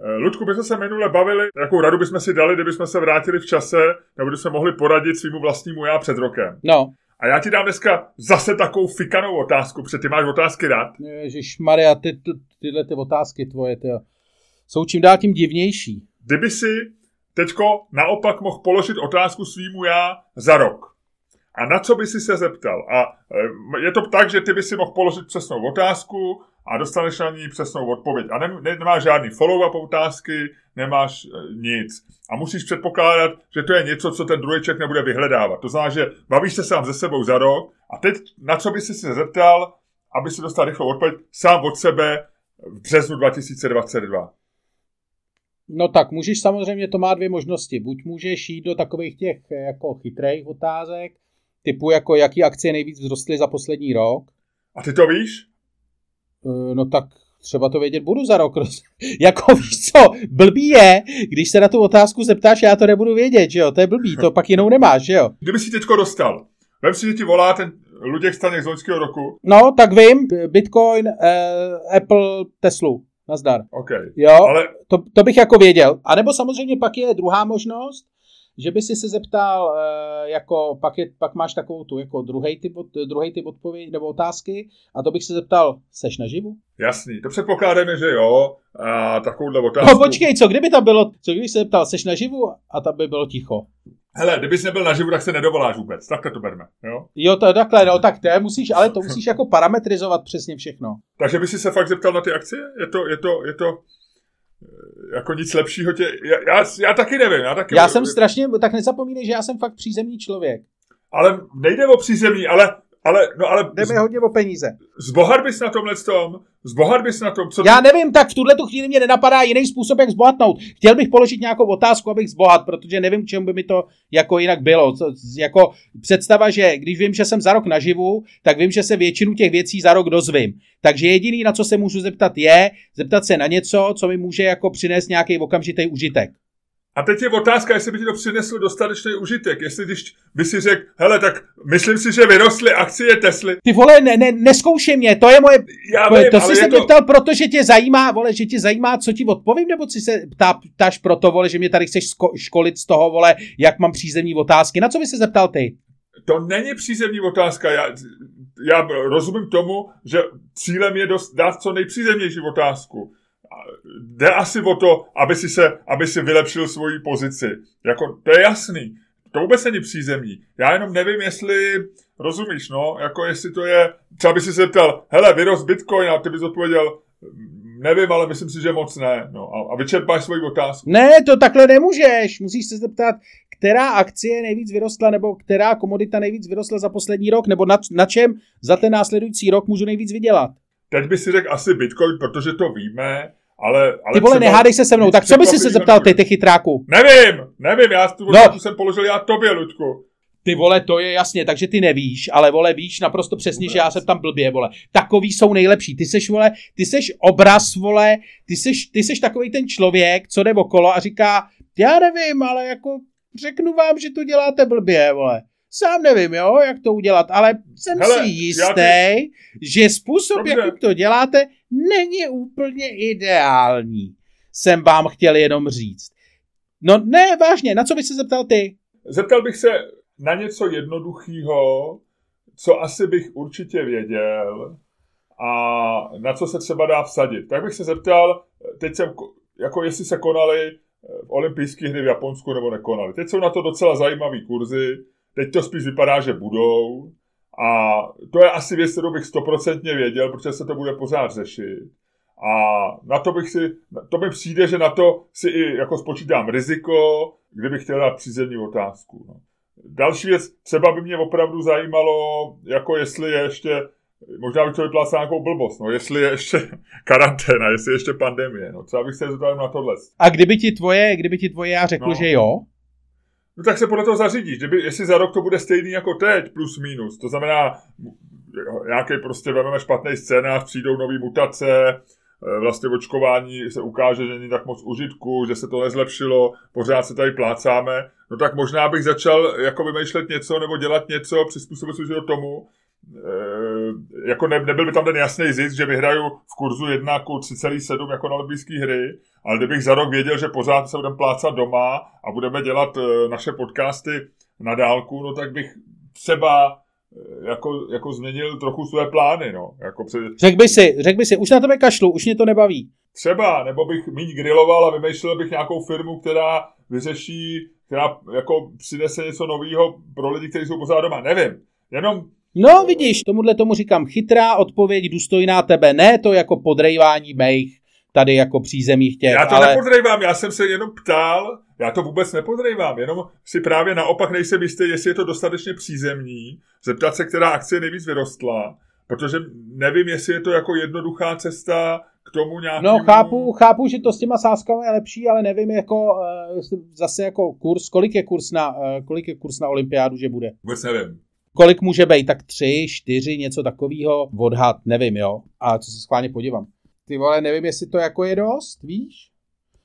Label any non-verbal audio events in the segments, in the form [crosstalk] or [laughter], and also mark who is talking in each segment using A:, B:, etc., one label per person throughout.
A: Eh, Ludku, my jsme se minule bavili, jakou radu bychom si dali, kdybychom se vrátili v čase, nebo bychom mohli poradit svýmu vlastnímu já před rokem.
B: No.
A: A já ti dám dneska zase takovou fikanou otázku, protože ty máš otázky rád.
B: Ježíš Maria, ty, ty, tyhle ty otázky tvoje, ty jsou čím dál tím divnější.
A: Kdyby si teďko naopak mohl položit otázku svýmu já za rok. A na co by si se zeptal? A e, je to tak, že ty by si mohl položit přesnou otázku a dostaneš na ní přesnou odpověď. A ne, ne, nemáš žádný follow-up otázky, nemáš e, nic. A musíš předpokládat, že to je něco, co ten druhý člověk nebude vyhledávat. To znamená, že bavíš se sám ze sebou za rok a teď na co by si se zeptal, aby si dostal rychlou odpověď sám od sebe v březnu 2022.
B: No tak můžeš samozřejmě, to má dvě možnosti. Buď můžeš jít do takových těch eh, jako chytrých otázek, typu jako jaký akcie nejvíc vzrostly za poslední rok.
A: A ty to víš?
B: Eh, no tak třeba to vědět budu za rok. [laughs] jako víš co, blbý je, když se na tu otázku zeptáš, já to nebudu vědět, že jo, to je blbý, to pak jinou nemáš, že jo.
A: Kdyby si teďko dostal, vem si, že ti volá ten Luděk Staněk z loňského roku.
B: No, tak vím, Bitcoin, uh, Apple, Teslu. Nazdar.
A: Okay.
B: Jo, ale... to, to bych jako věděl. A nebo samozřejmě pak je druhá možnost, že by si se zeptal, eh, jako pak, je, pak máš takovou tu jako druhý typ, druhý typ odpověď nebo otázky a to bych se zeptal, seš naživu?
A: Jasný, to předpokládáme, že jo, a takovouhle otázku.
B: No počkej, co kdyby tam bylo, co kdyby se zeptal, seš naživu a tam by bylo ticho.
A: Hele, kdybys nebyl naživu, tak se nedovoláš vůbec. Takhle to berme, jo?
B: Jo, to je takhle, no, tak to je, musíš, ale to musíš jako parametrizovat přesně všechno.
A: Takže by si se fakt zeptal na ty akcie? Je to, je to, je to, jako nic lepšího tě... Já, já, já taky nevím. Já, taky
B: já jsem strašně, tak nezapomínej, že já jsem fakt přízemní člověk.
A: Ale nejde o přízemní, ale ale, no ale...
B: Jde mi hodně o peníze.
A: Zbohat bys na tomhle tom? Zbohat bys na tom? Co
B: Já nevím, tak v tuhle tu chvíli mě nenapadá jiný způsob, jak zbohatnout. Chtěl bych položit nějakou otázku, abych zbohat, protože nevím, čemu by mi to jako jinak bylo. Co, jako představa, že když vím, že jsem za rok naživu, tak vím, že se většinu těch věcí za rok dozvím. Takže jediný, na co se můžu zeptat, je zeptat se na něco, co mi může jako přinést nějaký okamžitý užitek.
A: A teď je otázka, jestli by ti to přineslo dostatečný užitek. Jestli když by si řekl, hele, tak myslím si, že vyrostly akcie Tesly.
B: Ty vole, ne, ne, neskoušej mě, to je moje...
A: Já vím,
B: to jsi se to... ptal, protože tě zajímá, vole, že tě zajímá, co ti odpovím, nebo si se ptá, ptáš proto, vole, že mě tady chceš školit z toho, vole, jak mám přízemní otázky. Na co by se zeptal ty?
A: To není přízemní otázka. Já, já rozumím tomu, že cílem je dost, dát co nejpřízemnější otázku jde asi o to, aby si, se, aby si vylepšil svoji pozici. Jako, to je jasný. To vůbec není přízemní. Já jenom nevím, jestli, rozumíš, no, jako jestli to je, třeba by si se ptal, hele, vyrost Bitcoin a ty bys odpověděl, nevím, ale myslím si, že moc ne. No, a, a vyčerpáš svoji otázku.
B: Ne, to takhle nemůžeš. Musíš se zeptat, která akcie nejvíc vyrostla, nebo která komodita nejvíc vyrostla za poslední rok, nebo na, na čem za ten následující rok můžu nejvíc vydělat.
A: Teď by si řekl asi Bitcoin, protože to víme, ale, ale
B: ty vole, třeba, nehádej se se mnou, tak co by si se zeptal ty, ty chytráku?
A: Nevím, nevím, já tu no. jsem položil já tobě, Ludku.
B: Ty vole, to je jasně, takže ty nevíš, ale vole, víš naprosto přesně, že já se tam blbě, vole. Takový jsou nejlepší. Ty seš, vole, ty seš obraz, vole, ty seš, ty seš takový ten člověk, co jde okolo a říká, já nevím, ale jako řeknu vám, že to děláte blbě, vole. Sám nevím, jo, jak to udělat, ale jsem Hele, si jistý, ty... že způsob, Dobře. jakým to děláte, není úplně ideální. Jsem vám chtěl jenom říct. No ne, vážně, na co bys se zeptal ty?
A: Zeptal bych se na něco jednoduchého, co asi bych určitě věděl a na co se třeba dá vsadit. Tak bych se zeptal, teď jsem, jako jestli se konaly olympijské hry v Japonsku nebo nekonaly. Teď jsou na to docela zajímavé kurzy, Teď to spíš vypadá, že budou. A to je asi věc, kterou bych stoprocentně věděl, protože se to bude pořád řešit. A na to bych si, to mi přijde, že na to si i jako spočítám riziko, kdybych chtěl dát přízemní otázku. No. Další věc, třeba by mě opravdu zajímalo, jako jestli je ještě, možná bych to vyplácal nějakou blbost, no, jestli je ještě [laughs] karanténa, jestli je ještě pandemie, no, třeba bych se zeptal na tohle.
B: A kdyby ti tvoje, kdyby ti tvoje já řekl, no. že jo?
A: No tak se podle toho zařídíš. Kdyby, jestli za rok to bude stejný jako teď, plus minus. To znamená, nějaký prostě vezmeme špatný scénář, přijdou nové mutace, eh, vlastně očkování se ukáže, že není tak moc užitku, že se to nezlepšilo, pořád se tady plácáme, no tak možná bych začal jako vymýšlet něco nebo dělat něco, přizpůsobit se tomu, jako ne, nebyl by tam ten jasný zisk, že vyhraju v kurzu 1 ku 3,7 jako na olympijské hry, ale kdybych za rok věděl, že pořád se budeme plácat doma a budeme dělat e, naše podcasty na dálku, no tak bych třeba e, jako, jako změnil trochu své plány, no. Jako
B: před... Řekl by si, řekl by si, už na tebe kašlu, už mě to nebaví.
A: Třeba, nebo bych méně griloval a vymýšlel bych nějakou firmu, která vyřeší, která jako přinese něco nového pro lidi, kteří jsou pořád doma. Nevím. Jenom
B: No vidíš, tomuhle tomu říkám chytrá odpověď, důstojná tebe, ne to jako podrejvání mých tady jako přízemích těch.
A: Já to ale... nepodrejvám, já jsem se jenom ptal, já to vůbec nepodrejvám, jenom si právě naopak nejsem jistý, jestli je to dostatečně přízemní, zeptat se, která akcie nejvíc vyrostla, protože nevím, jestli je to jako jednoduchá cesta k tomu nějakému...
B: No chápu, chápu, že to s těma sázkami je lepší, ale nevím jako uh, zase jako kurz, kolik je kurz na, uh, kolik je kurz na olympiádu, že bude.
A: Vůbec nevím.
B: Kolik může být? Tak tři, čtyři, něco takového. Odhad, nevím, jo. A co se schválně podívám. Ty vole, nevím, jestli to jako je dost, víš?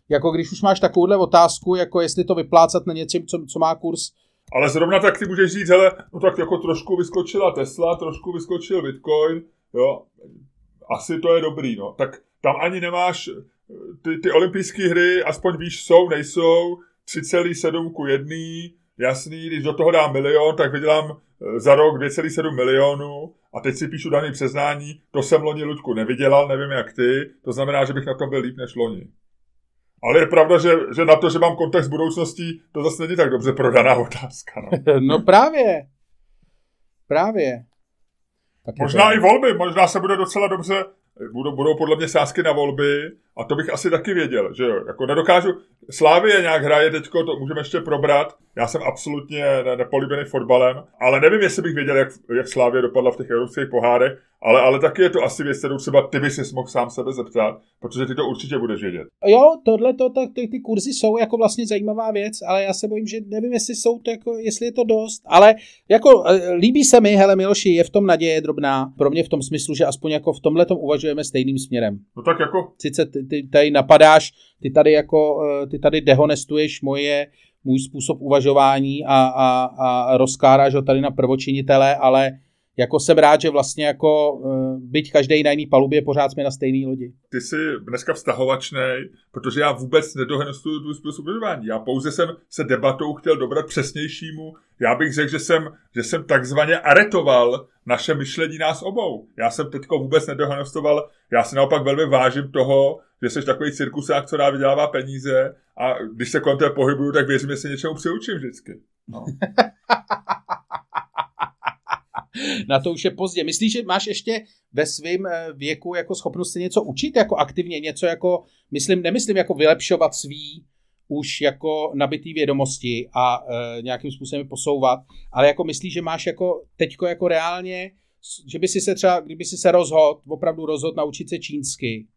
B: Jako když už máš takovouhle otázku, jako jestli to vyplácat na něčem, co, co má kurz
A: ale zrovna tak si můžeš říct, hele, no tak jako trošku vyskočila Tesla, trošku vyskočil Bitcoin, jo, asi to je dobrý, no. Tak tam ani nemáš, ty, ty olympijské hry, aspoň víš, jsou, nejsou, 3,7 ku 1, jasný, když do toho dám milion, tak vydělám eh, za rok 2,7 milionů a teď si píšu daný přeznání, to jsem loni, Luďku, nevydělal, nevím jak ty, to znamená, že bych na tom byl líp než loni. Ale je pravda, že, že na to, že mám kontakt s budoucností, to zase není tak dobře prodaná otázka.
B: No, [laughs] no právě. Právě.
A: Tak možná i volby, možná se bude docela dobře, budou, budou podle mě sázky na volby a to bych asi taky věděl, že jo, jako nedokážu, Slávie nějak hraje teďko, to můžeme ještě probrat, já jsem absolutně ne, nepolíbený fotbalem, ale nevím, jestli bych věděl, jak, jak Slávě dopadla v těch evropských pohárech, ale, ale taky je to asi věc, kterou třeba ty bys si mohl sám sebe zeptat, protože ty to určitě budeš vědět.
B: Jo, tohle, to, tak, ty, ty kurzy jsou jako vlastně zajímavá věc, ale já se bojím, že nevím, jestli jsou to jako, jestli je to dost, ale jako e, líbí se mi, hele Miloši, je v tom naděje drobná, pro mě v tom smyslu, že aspoň jako v tomhle tom uvažujeme stejným směrem.
A: No tak jako.
B: Sice ty, ty tady napadáš, ty tady jako, e, ty tady dehonestuješ moje, můj způsob uvažování a, a, a rozkáráš ho tady na prvočinitele, ale jako jsem rád, že vlastně jako uh, byť každý na jiný palubě, pořád jsme na stejné lodi.
A: Ty jsi dneska vztahovačnej, protože já vůbec nedohnestuju tvůj způsob uvažování. Já pouze jsem se debatou chtěl dobrat přesnějšímu. Já bych řekl, že jsem, že jsem takzvaně aretoval naše myšlení nás obou. Já jsem teďko vůbec nedohnestoval. Já si naopak velmi vážím toho, že jsi takový cirkusák, co dá vydělává peníze a když se kolem toho pohybuju, tak věřím, že se něčemu přiučím vždycky. No. [laughs]
B: na to už je pozdě. Myslíš, že máš ještě ve svém eh, věku jako schopnost se něco učit jako aktivně, něco jako, myslím, nemyslím jako vylepšovat svý už jako nabitý vědomosti a e, nějakým způsobem posouvat, ale jako myslíš, že máš jako teďko jako reálně, že by si se třeba, kdyby si se rozhodl, opravdu rozhodl naučit se čínsky,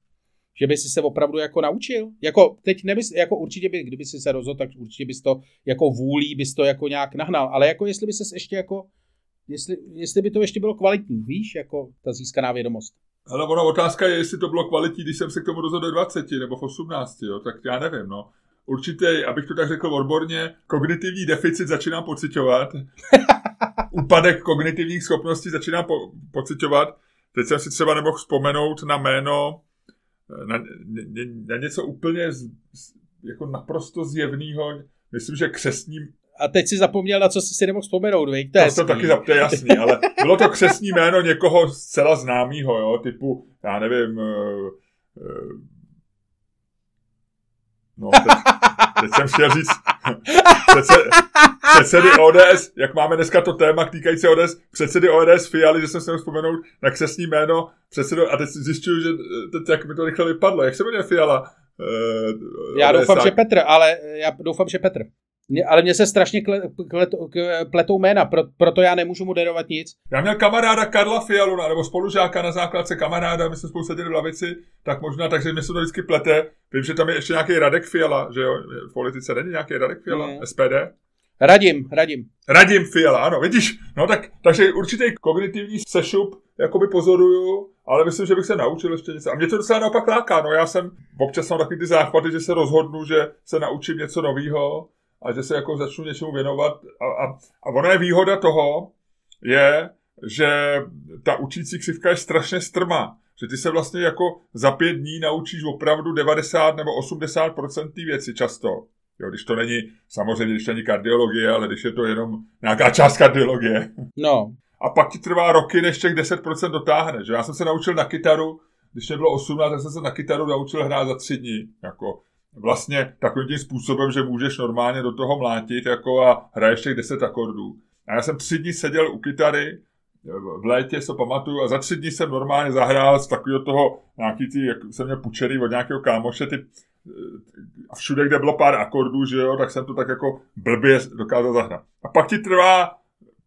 B: že by si se opravdu jako naučil? Jako teď nemysl, jako určitě by, kdyby si se rozhodl, tak určitě bys to jako vůlí, bys to jako nějak nahnal, ale jako jestli by se ještě jako jestli, jestli by to ještě bylo kvalitní, víš, jako ta získaná vědomost.
A: Ale ona otázka je, jestli to bylo kvalitní, když jsem se k tomu rozhodl do 20 nebo v 18, jo, tak já nevím, no. Určitě, abych to tak řekl odborně, kognitivní deficit začínám pocitovat. [laughs] Úpadek kognitivních schopností začínám po- pocitovat. Teď jsem si třeba nemohl vzpomenout na jméno, na, na, na něco úplně z, jako naprosto zjevného. Myslím, že křesním
B: a teď si zapomněl, na co jsi si nemohl vzpomenout, veď? To je
A: to taky to je jasný, ale bylo to křesní jméno někoho zcela známého, jo, typu, já nevím, uh, uh, no, teď, teď jsem chtěl říct, přece, předsedy ODS, jak máme dneska to téma týkající ODS, předsedy ODS Fialy, že jsem se vzpomenout na křesní jméno předsedu, a teď zjišťuju, že teď jak mi to rychle vypadlo, jak se jmenuje Fiala?
B: Uh, já ODS, doufám, tak. že Petr, ale já doufám, že Petr. Mě, ale mě se strašně kle, kle, kle, pletou jména, pro, proto já nemůžu moderovat nic.
A: Já měl kamaráda Karla Fialu, nebo spolužáka na základce kamaráda, my jsme spolu seděli v lavici, tak možná, takže mi se to vždycky plete. Vím, že tam je ještě nějaký Radek Fiala, že jo, v politice není nějaký Radek Fiala, mm. SPD?
B: Radím, radím.
A: Radím Fiala, ano, vidíš, no tak, takže určitý kognitivní sešup, jakoby pozoruju, ale myslím, že bych se naučil ještě něco. A mě to docela naopak láká, no já jsem, občas mám takový ty záchvaty, že se rozhodnu, že se naučím něco nového, a že se jako začnu něčemu věnovat. A, a, a ona je výhoda toho, je, že ta učící křivka je strašně strmá. Že ty se vlastně jako za pět dní naučíš opravdu 90 nebo 80% té věci často. Jo, když to není, samozřejmě, když to není kardiologie, ale když je to jenom nějaká část kardiologie.
B: No.
A: A pak ti trvá roky, než těch 10% dotáhne. Že? Já jsem se naučil na kytaru, když mě bylo 18, tak jsem se na kytaru naučil hrát za tři dny. Jako vlastně takovým tím způsobem, že můžeš normálně do toho mlátit jako a hraješ těch 10 akordů. A já jsem tři dny seděl u kytary, v létě se pamatuju a za tři dny jsem normálně zahrál z takového toho, nějaký ty, jak jsem měl pučený od nějakého kámoše, ty, a všude, kde bylo pár akordů, že jo, tak jsem to tak jako blbě dokázal zahrát. A pak ti trvá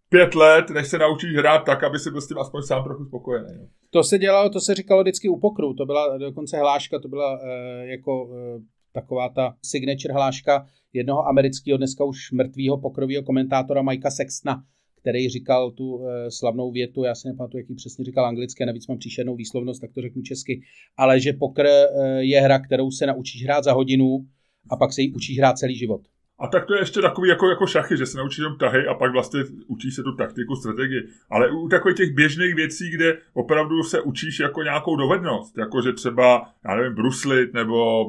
A: pět let, než se naučíš hrát tak, aby si byl s tím aspoň sám trochu spokojený. Jo.
B: To se dělalo, to se říkalo vždycky u pokru, to byla dokonce hláška, to byla e, jako e, taková ta signature hláška jednoho amerického, dneska už mrtvého pokrového komentátora Mikea Sextna, který říkal tu e, slavnou větu, já si nepamatuju, jaký přesně říkal anglicky, navíc mám příšernou výslovnost, tak to řeknu česky, ale že pokr e, je hra, kterou se naučíš hrát za hodinu a pak se ji učíš hrát celý život.
A: A tak to je ještě takový jako, jako šachy, že se naučíš jenom tahy a pak vlastně učíš se tu taktiku, strategii. Ale u takových těch běžných věcí, kde opravdu se učíš jako nějakou dovednost, jako že třeba, já nevím, bruslit nebo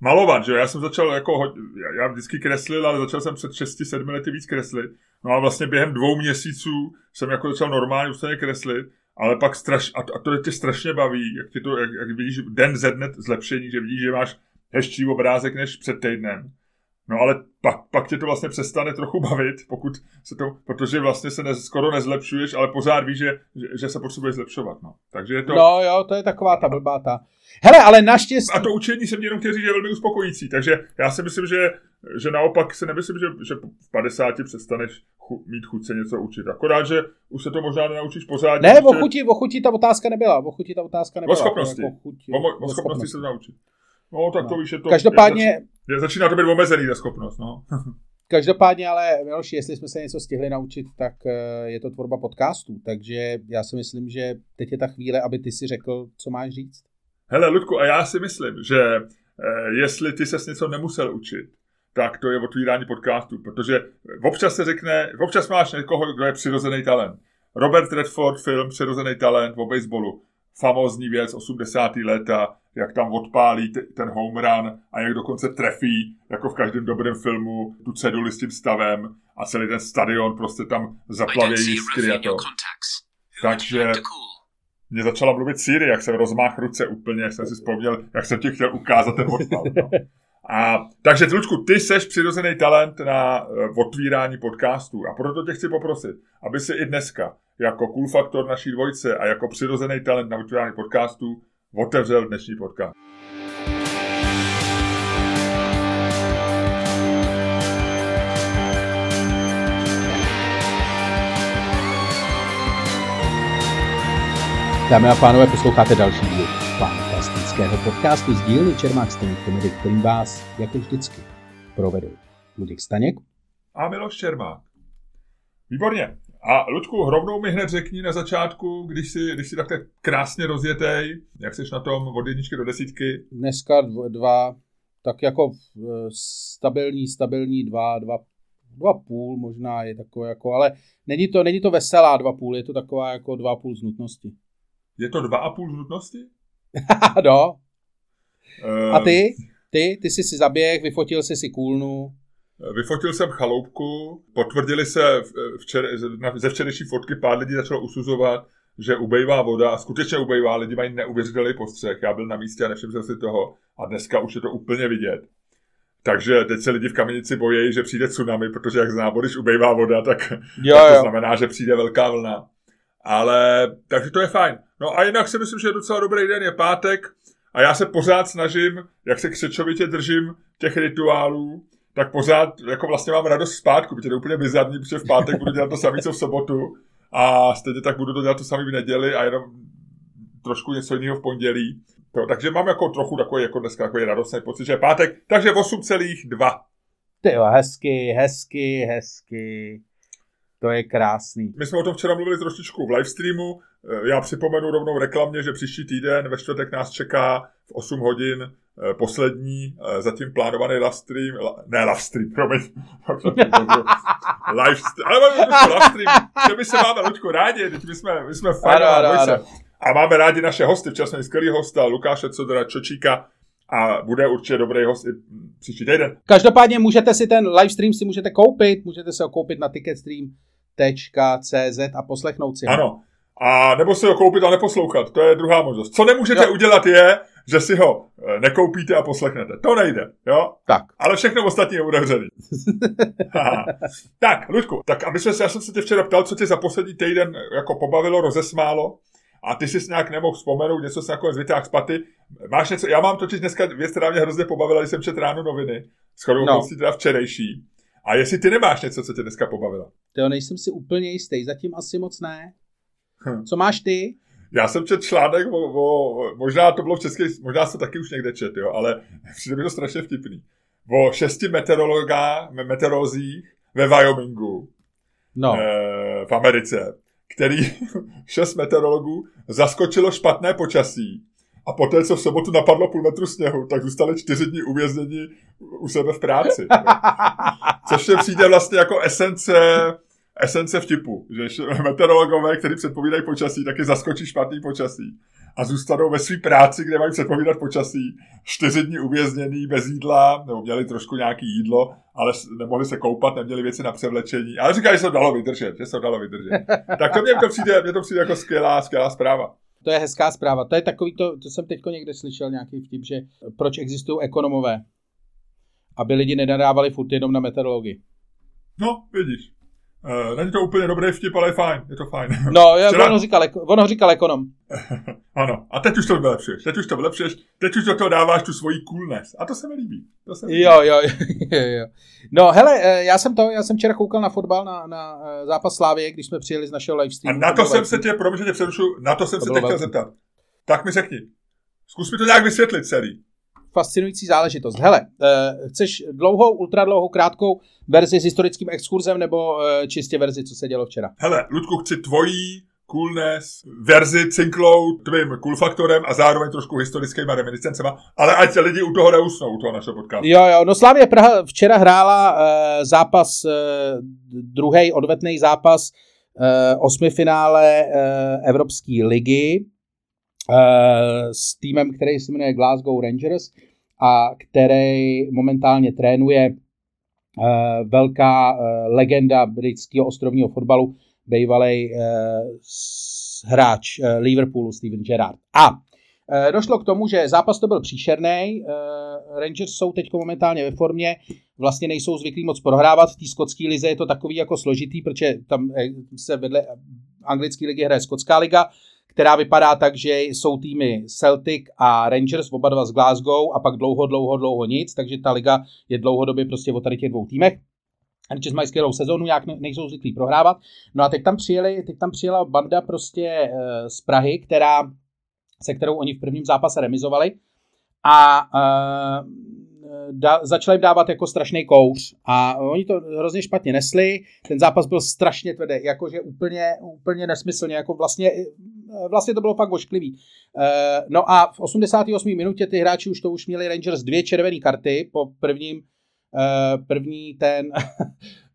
A: malovat, že já jsem začal jako, já vždycky kreslil, ale začal jsem před 6-7 lety víc kreslit. No a vlastně během dvou měsíců jsem jako začal normálně úplně kreslit, ale pak straš, a to, a to tě strašně baví, jak, ti to, jak, jak vidíš den ze dne zlepšení, že vidíš, že máš hezčí obrázek než před týdnem. No ale pak, pak tě to vlastně přestane trochu bavit, pokud se to, protože vlastně se ne, skoro nezlepšuješ, ale pořád víš, že, že, že se potřebuješ zlepšovat. No. Takže je to...
B: No jo, to je taková ta blbá ta. Hele, ale naštěstí...
A: A to učení jsem jenom chtěl říct, že je velmi uspokojící, takže já si myslím, že, že naopak si nemyslím, že, že v 50 přestaneš chu, mít chuť se něco učit. Akorát, že už se to možná nenaučíš pořádně.
B: Ne, o chuti, o chuti ta otázka nebyla. O chuti ta otázka nebyla.
A: O schopnosti.
B: Jako chuti,
A: o, mo, o, o schopnosti se naučit. No, tak no. to víš, je to...
B: Každopádně...
A: Je, je, začíná to být omezený ta schopnost, no. [laughs]
B: Každopádně ale, Miloši, jestli jsme se něco stihli naučit, tak eh, je to tvorba podcastů, takže já si myslím, že teď je ta chvíle, aby ty si řekl, co máš říct.
A: Hele, Ludku, a já si myslím, že eh, jestli ty ses něco nemusel učit, tak to je otvírání podcastu, protože občas se řekne, občas máš někoho, kdo je přirozený talent. Robert Redford film Přirozený talent o baseballu famózní věc 80. léta, jak tam odpálí ten home run a jak dokonce trefí, jako v každém dobrém filmu, tu ceduli s tím stavem a celý ten stadion prostě tam zaplavějí jiskry a to. Takže mě začala mluvit Siri, jak jsem rozmáh ruce úplně, jak jsem si vzpomněl, jak jsem ti chtěl ukázat ten odpal. No. [laughs] A, takže, Tlučku, ty seš přirozený talent na uh, otvírání podcastů a proto tě chci poprosit, aby si i dneska jako cool faktor naší dvojce a jako přirozený talent na otvírání podcastů otevřel dnešní podcast.
B: Dámy a pánové, posloucháte další díl fantastického podcastu z dílny Čermák Staněk Komedy, kterým vás, jako vždycky, provedou Luděk Staněk
A: a Miloš Čermák. Výborně. A Luďku, rovnou mi hned řekni na začátku, když si, když si takhle krásně rozjetej, jak jsi na tom od jedničky do desítky?
B: Dneska dva, tak jako eh, stabilní, stabilní dva, dva, dva půl možná je takové jako, ale není to, není to veselá dva půl, je to taková jako dva půl z nutnosti.
A: Je to dva a půl z nutnosti? [laughs]
B: no. A ty? Ty? Ty jsi si zaběh, vyfotil jsi si kůlnu.
A: Vyfotil jsem chaloupku, potvrdili se včer, ze včerejší fotky, pár lidí začalo usuzovat, že ubejvá voda a skutečně ubejvá, lidi mají neuvěřitelný postřeh. Já byl na místě a nevšiml jsem si toho a dneska už je to úplně vidět. Takže teď se lidi v kamenici bojí, že přijde tsunami, protože jak zná, když ubejvá voda, tak,
B: jo,
A: tak [laughs] to
B: jo.
A: znamená, že přijde velká vlna. Ale, takže to je fajn. No a jinak si myslím, že je docela dobrý den, je pátek a já se pořád snažím, jak se křečovitě držím těch rituálů, tak pořád jako vlastně mám radost zpátku, protože to je úplně bizarní, protože v pátek budu dělat to samé, co v sobotu a stejně tak budu to dělat to samé v neděli a jenom trošku něco jiného v pondělí. To, takže mám jako trochu takový, jako dneska takový radostný pocit, že je pátek, takže 8,2.
B: Ty jo, hezky, hezky, hezky. To je krásný.
A: My jsme o tom včera mluvili trošičku v livestreamu. Já připomenu rovnou reklamně, že příští týden ve čtvrtek nás čeká v 8 hodin eh, poslední eh, zatím plánovaný live stream, ne live stream, [laughs] promiň, live stream, ale máme live stream, že my se máme, Luďku, rádi, teď my jsme, my jsme fajn, a máme rádi naše hosty, včas jsme skvělý hosta, Lukáše Codora, Čočíka, a bude určitě dobrý host i příští týden.
B: Každopádně můžete si ten live stream si můžete koupit, můžete se ho koupit na ticketstream.cz a poslechnout si
A: ho. Ano, a nebo si ho koupit a neposlouchat, to je druhá možnost. Co nemůžete jo. udělat je, že si ho eh, nekoupíte a poslechnete. To nejde, jo?
B: Tak.
A: Ale všechno ostatní je udevřený. [laughs] tak, Ludku, tak aby jsme se, já jsem se tě včera ptal, co tě za poslední týden jako pobavilo, rozesmálo a ty jsi nějak nemohl vzpomenout, něco se nakonec vytáhl z paty. Máš něco, já mám totiž dneska věc, která mě hrozně pobavila, když jsem četl ráno noviny, shodou no. teda včerejší. A jestli ty nemáš něco, co tě dneska pobavilo?
B: To nejsem si úplně jistý, zatím asi moc ne. Hm. Co máš ty?
A: Já jsem četl článek o, o, možná to bylo v české, možná se taky už někde čet, jo, ale [laughs] přijde mi to strašně vtipný. O šesti meteorologách, meteorolozích ve Wyomingu
B: no.
A: e, v Americe, který [laughs] šest meteorologů zaskočilo špatné počasí a poté, co v sobotu napadlo půl metru sněhu, tak zůstali čtyři dny uvězněni u sebe v práci. [laughs] Což je přijde vlastně jako esence esence vtipu, že meteorologové, kteří předpovídají počasí, taky zaskočí špatný počasí a zůstanou ve své práci, kde mají předpovídat počasí, čtyři dny uvězněný bez jídla, nebo měli trošku nějaký jídlo, ale nemohli se koupat, neměli věci na převlečení, ale říkají, že se to dalo vydržet, že se to dalo vydržet. tak to mě to přijde, mě to přijde jako skvělá, skvělá zpráva.
B: To je hezká zpráva. To je takový, to, to jsem teď někde slyšel nějaký vtip, že proč existují ekonomové, aby lidi nenadávali furt jenom na meteorologii.
A: No, vidíš. Uh, není to úplně dobrý vtip, ale je fajn, je to fajn. [laughs]
B: No, já, Včera... ono, říkal, ono říkal ekonom. [laughs]
A: ano, a teď už to vylepšuješ, teď už to vylepšuješ, teď už do toho dáváš tu svoji coolness. A to se mi líbí. To se mi líbí.
B: Jo, jo, [laughs] jo, jo. No, hele, eh, já jsem to, já jsem včera koukal na fotbal, na, na eh, zápas Slávě, když jsme přijeli z našeho livestreamu.
A: A na to, to jsem se tě, promiň, že tě přerušu, na to jsem to se tě chtěl zeptat. Tak mi řekni, zkus mi to nějak vysvětlit celý
B: fascinující záležitost. Hele, uh, chceš dlouhou, ultradlouhou, krátkou verzi s historickým exkurzem nebo uh, čistě verzi, co se dělo včera?
A: Hele, Ludku, chci tvojí coolness, verzi cinklou, tvým cool faktorem a zároveň trošku historickými reminiscencema, ale ať se lidi u toho neusnou, u toho našeho podcastu.
B: Jo, jo, no Slavě Praha včera hrála uh, zápas, uh, druhý odvetný zápas uh, osmifinále uh, Evropské ligy Eh, s týmem, který se jmenuje Glasgow Rangers a který momentálně trénuje uh, velká uh, legenda britského ostrovního fotbalu, bývalý hráč Liverpoolu Steven Gerrard. A došlo k tomu, že zápas to byl příšerný. Rangers jsou teď momentálně ve formě, vlastně nejsou zvyklí moc prohrávat. V té skotské lize je to takový jako složitý, protože tam se vedle anglické ligy hraje skotská liga, která vypadá tak, že jsou týmy Celtic a Rangers, oba dva z Glasgow a pak dlouho, dlouho, dlouho nic, takže ta liga je dlouhodobě prostě o tady těch dvou týmech. Rangers mají skvělou sezónu, nějak nejsou zvyklí prohrávat. No a teď tam, přijeli, teď tam přijela banda prostě uh, z Prahy, která, se kterou oni v prvním zápase remizovali a uh, da, začali dávat jako strašný kouř a oni to hrozně špatně nesli, ten zápas byl strašně tvrdý, jakože úplně, úplně nesmyslně, jako vlastně, vlastně to bylo fakt ošklivý. Eh, no a v 88. minutě ty hráči už to už měli Rangers dvě červené karty po prvním, eh, první ten [laughs]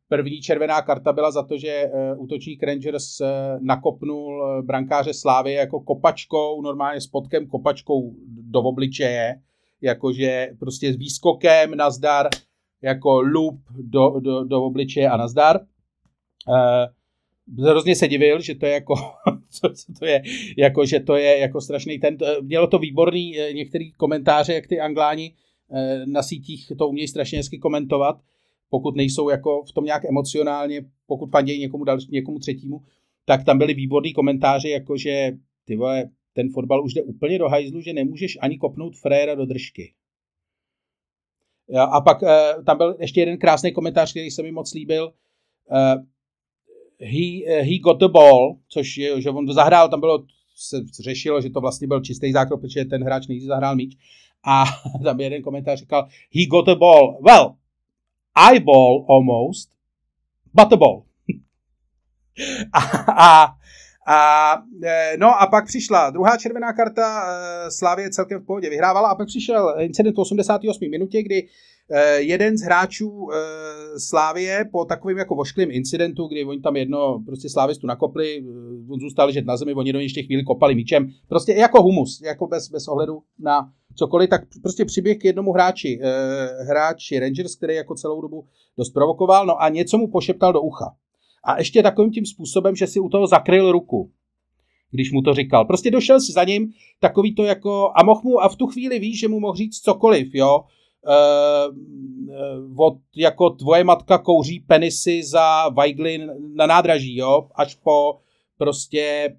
B: První červená karta byla za to, že útočník Rangers nakopnul brankáře Slávy jako kopačkou, normálně s potkem kopačkou do obličeje jakože prostě s výskokem nazdar, jako loop do, do, do obličeje a nazdar. Uh, hrozně se divil, že to je jako, [laughs] co, co to je, jako, že to je jako strašný ten, mělo to výborný eh, některý komentáře, jak ty angláni uh, na sítích to umějí strašně hezky komentovat, pokud nejsou jako v tom nějak emocionálně, pokud pandějí někomu další, někomu třetímu, tak tam byly výborný komentáře, jako že ty vole, ten fotbal už jde úplně do hajzlu, že nemůžeš ani kopnout fréra do držky. A pak tam byl ještě jeden krásný komentář, který se mi moc líbil. He, uh, he got the ball, což je, že on zahrál, tam bylo, se řešilo, že to vlastně byl čistý zákrok, protože ten hráč nejdřív zahrál míč. A [laughs] tam jeden komentář říkal, he got the ball. Well, I ball almost, but the ball. [laughs] a, a A no a pak přišla druhá červená karta, Slávě celkem v pohodě vyhrávala a pak přišel incident v 88. minutě, kdy Eh, jeden z hráčů eh, Slávie po takovým jako vošklým incidentu, kdy oni tam jedno prostě slávistu nakopli, eh, on zůstal ležet na zemi, oni do ještě chvíli kopali míčem, prostě jako humus, jako bez, bez ohledu na cokoliv, tak prostě přiběh k jednomu hráči, hráči Rangers, který jako celou dobu dost provokoval, no a něco mu pošeptal do ucha. A ještě takovým tím způsobem, že si u toho zakryl ruku když mu to říkal. Prostě došel si za ním, takový to jako, a mohl mu, a v tu chvíli víš, že mu mohl říct cokoliv, jo, od, jako tvoje matka kouří penisy za Weigly na nádraží, jo, až po prostě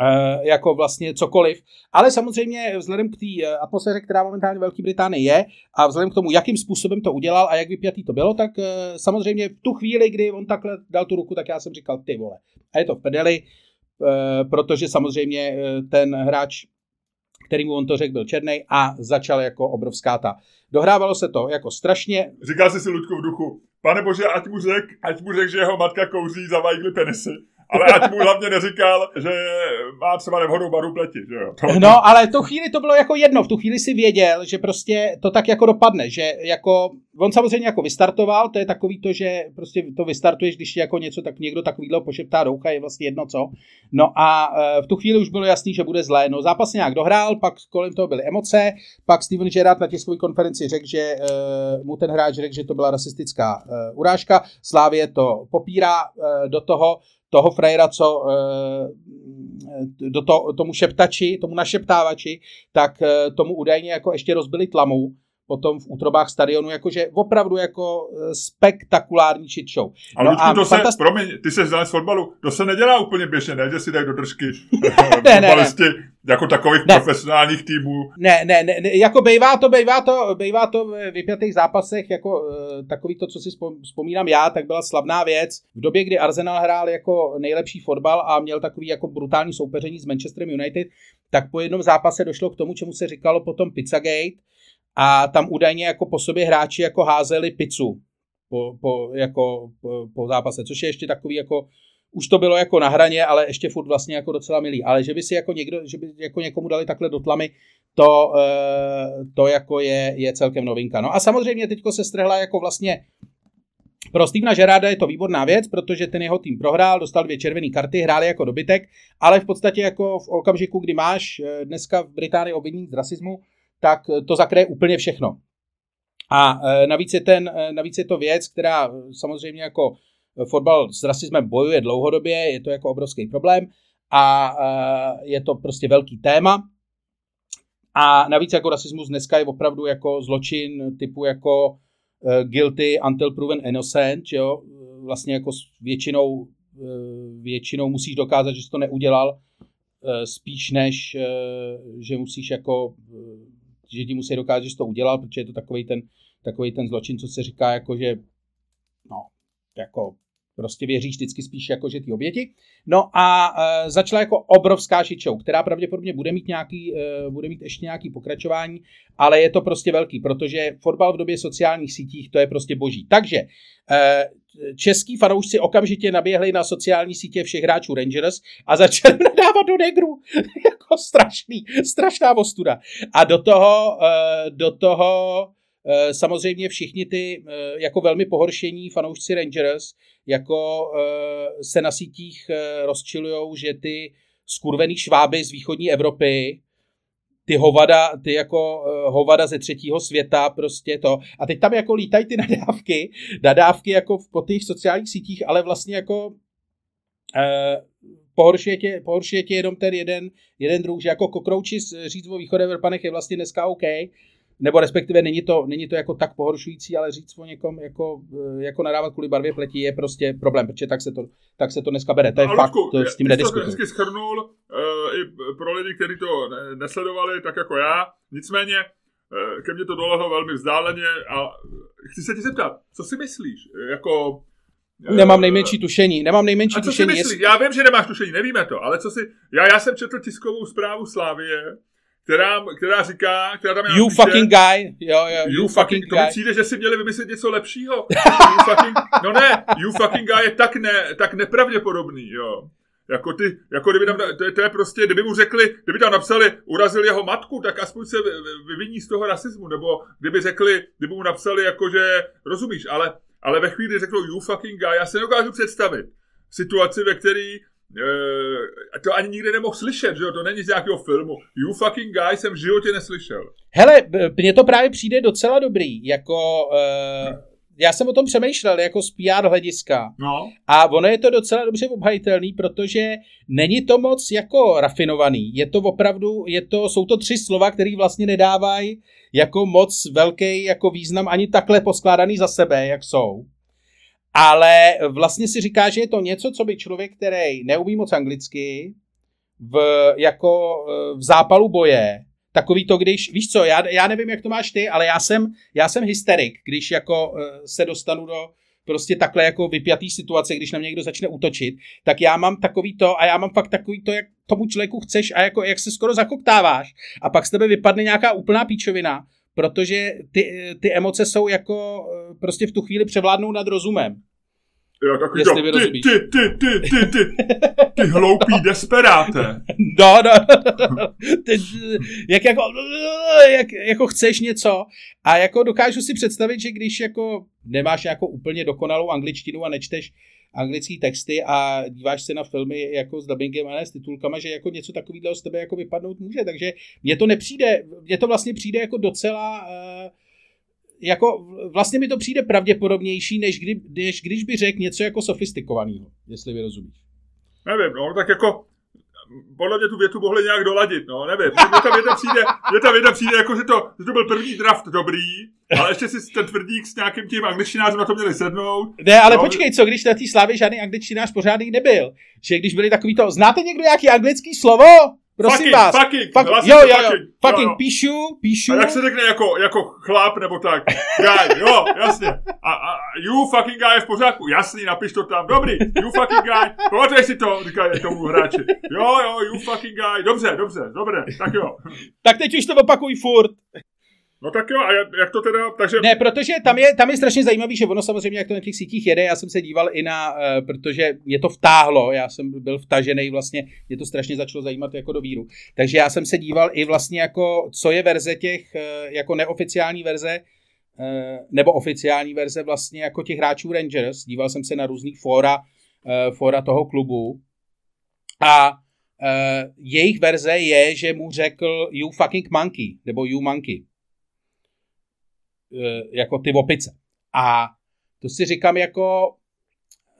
B: uh, jako vlastně cokoliv. Ale samozřejmě vzhledem k té atmosféře, která momentálně v Velké Británii je a vzhledem k tomu, jakým způsobem to udělal a jak vypjatý to bylo, tak samozřejmě v tu chvíli, kdy on takhle dal tu ruku, tak já jsem říkal, ty vole. A je to v pedeli, protože samozřejmě ten hráč který mu on to řekl, byl černý a začal jako obrovská ta. Dohrávalo se to jako strašně.
A: Říkal jsi si Luďku v duchu, pane bože, ať mu řek, ať mu řek, že jeho matka kouří za vajgly penisy. Ale ať mu hlavně neříkal, že má třeba nevhodnou baru pleti, že jo. To...
B: No, ale tu chvíli to bylo jako jedno, v tu chvíli si věděl, že prostě to tak jako dopadne, že jako, on samozřejmě jako vystartoval, to je takový to, že prostě to vystartuješ, když jako něco, tak někdo takovýhle pošeptá roucha, je vlastně jedno co. No a e, v tu chvíli už bylo jasný, že bude zlé. No zápas nějak dohrál, pak kolem toho byly emoce, pak Steven Gerrard na tiskové konferenci řekl, že e, mu ten hráč řekl, že to byla rasistická e, urážka, Slávě to popírá do toho, toho frajera, co eh, do to, tomu šeptači, tomu našeptávači, tak eh, tomu údajně jako ještě rozbili tlamu potom v útrobách stadionu, jakože opravdu jako eh, spektakulární shit show.
A: A no a to se, fantast... promiň, ty se z fotbalu, to se nedělá úplně běžně, ne, že si dají do držky [laughs]
B: ne, ne, ne.
A: jako takových ne. profesionálních týmů.
B: Ne, ne, ne, ne, jako bejvá to, bejvá to, bejvá to v vypjatých zápasech, jako uh, takový to, co si vzpomínám já, tak byla slavná věc. V době, kdy Arsenal hrál jako nejlepší fotbal a měl takový jako brutální soupeření s Manchesterem United, tak po jednom zápase došlo k tomu, čemu se říkalo potom Pizzagate, a tam údajně jako po sobě hráči jako házeli pizzu po, po, jako, po, po zápase, což je ještě takový jako už to bylo jako na hraně, ale ještě furt vlastně jako docela milý. Ale že by si jako někdo, že by jako někomu dali takhle do tlamy, to, eh, to jako je, je celkem novinka. No a samozřejmě teďko se strhla jako vlastně pro Stevena Gerarda je to výborná věc, protože ten jeho tým prohrál, dostal dvě červené karty, hráli jako dobytek, ale v podstatě jako v okamžiku, kdy máš eh, dneska v Británii obvinění z rasismu, tak to zakryje úplně všechno. A e, navíc je, ten, e, navíc je to věc, která samozřejmě jako fotbal s rasismem bojuje dlouhodobě, je to jako obrovský problém a je to prostě velký téma. A navíc jako rasismus dneska je opravdu jako zločin typu jako guilty until proven innocent, jo? vlastně jako většinou, většinou musíš dokázat, že jsi to neudělal, spíš než, že musíš jako že ti musí dokázat, že to udělal, protože je to takový ten, takový ten zločin, co se říká, jako že no, jako prostě věříš vždycky spíš jako, že ty oběti. No a e, začala jako obrovská show, která pravděpodobně bude mít, nějaký, e, bude mít ještě nějaký pokračování, ale je to prostě velký, protože fotbal v době sociálních sítích to je prostě boží. Takže e, český fanoušci okamžitě naběhli na sociální sítě všech hráčů Rangers a začali [laughs] nadávat do negru. [laughs] jako strašný, strašná ostuda. A do toho, e, do toho e, samozřejmě všichni ty e, jako velmi pohoršení fanoušci Rangers jako se na sítích rozčilujou, že ty skurvený šváby z východní Evropy ty hovada, ty jako uh, hovada ze třetího světa, prostě to. A teď tam jako lítají ty [laughs] nadávky, nadávky jako po těch sociálních sítích, ale vlastně jako uh, pohoršuje, tě, pohoršuje tě jenom ten jeden, jeden druh, že jako kokrouči říct o východevropanech je vlastně dneska OK, nebo respektive není to, není to jako tak pohoršující, ale říct o někom jako, eh, jako nadávat kvůli barvě pleti je prostě problém, protože tak se to, tak se to dneska bere. To je fakt, to s tím nediskutuji.
A: to hezky schrnul uh, i pro lidi, kteří to nesledovali, tak jako já. Nicméně uh, ke mně to dolehlo velmi vzdáleně a chci se ti zeptat, co si myslíš? Jako
B: Nemám nejmenší tušení, nemám nejmenší a
A: co
B: tušení.
A: Si myslíš? Já vím, že nemáš tušení, nevíme to, ale co si... Já, já jsem četl tiskovou zprávu Slávie, která, která říká, která tam je
B: You napíše, fucking guy. Jo, jo,
A: you, you fucking, guy. To mi přijde, že si měli vymyslet něco lepšího. you fucking, no ne, you fucking guy je tak, ne, tak nepravděpodobný, jo. Jako ty, jako kdyby tam, to je, to je prostě, kdyby mu řekli, kdyby tam napsali, urazil jeho matku, tak aspoň se vyviní z toho rasismu, nebo kdyby řekli, kdyby mu napsali, jako že, rozumíš, ale, ale ve chvíli, kdy řekl you fucking guy, já se nedokážu představit situaci, ve který Uh, to ani nikdy nemohl slyšet, že jo? To není z nějakého filmu. You fucking guy jsem v životě neslyšel.
B: Hele, mně to právě přijde docela dobrý, jako... Uh, já jsem o tom přemýšlel jako z PR hlediska.
A: No.
B: A ono je to docela dobře obhajitelný, protože není to moc jako rafinovaný. Je to opravdu, je to, jsou to tři slova, které vlastně nedávají jako moc velký jako význam ani takhle poskládaný za sebe, jak jsou. Ale vlastně si říká, že je to něco, co by člověk, který neumí moc anglicky, v, jako eh, v zápalu boje, takový to, když, víš co, já, já nevím, jak to máš ty, ale já jsem, já jsem hysterik, když jako uh, se dostanu do prostě takhle jako vypjatý situace, když na mě někdo začne útočit, tak já mám takový to a já mám fakt takový to, jak tomu člověku chceš a jako jak se skoro zakoktáváš a pak z tebe vypadne nějaká úplná píčovina, protože ty, ty emoce jsou jako eh, prostě v tu chvíli převládnou nad rozumem.
A: Jo, takový to, ty, ty, ty, ty, ty, ty, ty hloupý [laughs] desperáte.
B: No, no, ty, jak jako, jak, jako chceš něco a jako dokážu si představit, že když jako nemáš nějakou úplně dokonalou angličtinu a nečteš anglické texty a díváš se na filmy jako s dubbingem a ne s titulkama, že jako něco takového z tebe jako vypadnout může, takže mně to nepřijde, mně to vlastně přijde jako docela uh, jako vlastně mi to přijde pravděpodobnější, než, kdy, než když by řekl něco jako sofistikovaného, jestli vy rozumíš.
A: Nevím, no, tak jako podle mě tu větu mohli nějak doladit, no, nevím. Mně ta věta přijde, mě ta věta přijde jako, že to, že to byl první draft dobrý, ale ještě si ten tvrdík s nějakým tím angličtinářem na to měli sednout.
B: Ne, ale no, počkej, co když na té slávě žádný angličtinář pořádný nebyl? Že když byli takový to, znáte někdo nějaký anglický slovo? Prosím
A: fucking,
B: vás.
A: Fucking,
B: fuck, jo, jo, jo, fucking, fucking jo, píšu, píšu.
A: A jak se řekne jako, jako chlap nebo tak? Guy, jo, jasně. A, a you fucking guy je v pořádku. Jasný, napiš to tam. Dobrý, you fucking guy. Pamatuješ si to, říkají tomu hráči. Jo, jo, you fucking guy. Dobře, dobře, dobré, tak jo.
B: tak teď už to opakuj furt.
A: No tak jo, a jak to teda, takže...
B: Ne, protože tam je, tam je strašně zajímavý, že ono samozřejmě, jak to na těch sítích jede, já jsem se díval i na, uh, protože mě to vtáhlo, já jsem byl vtažený vlastně, mě to strašně začalo zajímat jako do víru. Takže já jsem se díval i vlastně jako, co je verze těch, uh, jako neoficiální verze, uh, nebo oficiální verze vlastně jako těch hráčů Rangers. Díval jsem se na různých fóra, fóra toho klubu a uh, jejich verze je, že mu řekl you fucking monkey, nebo you monkey. Eh, jako ty opice. A to si říkám jako,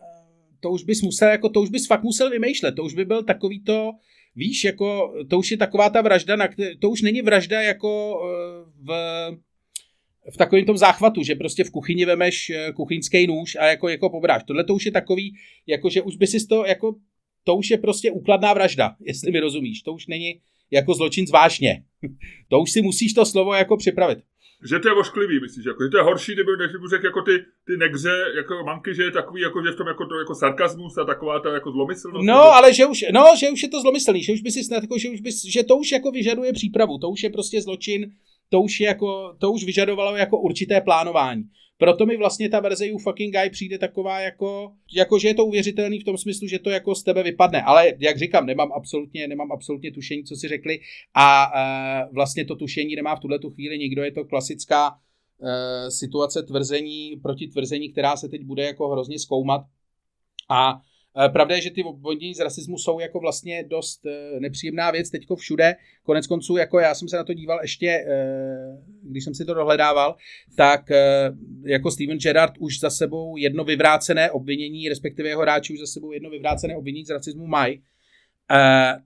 B: eh, to už bys musel, jako to už bys fakt musel vymýšlet, to už by byl takový to, víš, jako to už je taková ta vražda, na, to už není vražda jako eh, v, v takovém tom záchvatu, že prostě v kuchyni vemeš kuchyňský nůž a jako, jako pobráš. Tohle to už je takový, jako že už by si to, jako, to už je prostě úkladná vražda, [laughs] jestli mi rozumíš. To už není jako zločin zvážně. [laughs] to už si musíš to slovo jako připravit
A: že to je ošklivý, myslíš, jako, že to je horší, kdyby, než bych řekl jako ty, ty negře, jako manky, že je takový, jako, že v tom jako, to, jako sarkazmus a taková ta jako zlomyslnost.
B: No, ale že už, no, že už je to zlomyslný, že už by si snad, jako, že, už by, že to už jako vyžaduje přípravu, to už je prostě zločin, to už, je jako, to už vyžadovalo jako určité plánování. Proto mi vlastně ta verze You Fucking Guy přijde taková jako, jako že je to uvěřitelný v tom smyslu, že to jako z tebe vypadne. Ale jak říkám, nemám absolutně, nemám absolutně tušení, co si řekli a uh, vlastně to tušení nemá v tuhle tu chvíli nikdo. Je to klasická uh, situace tvrzení proti tvrzení, která se teď bude jako hrozně zkoumat. A pravda je, že ty obvinění z rasismu jsou jako vlastně dost eh, nepříjemná věc teďko všude. Konec konců, jako já jsem se na to díval ještě, eh, když jsem si to dohledával, tak jako Steven Gerrard už za sebou jedno vyvrácené obvinění, respektive jeho hráči už za sebou jedno vyvrácené obvinění z rasismu mají.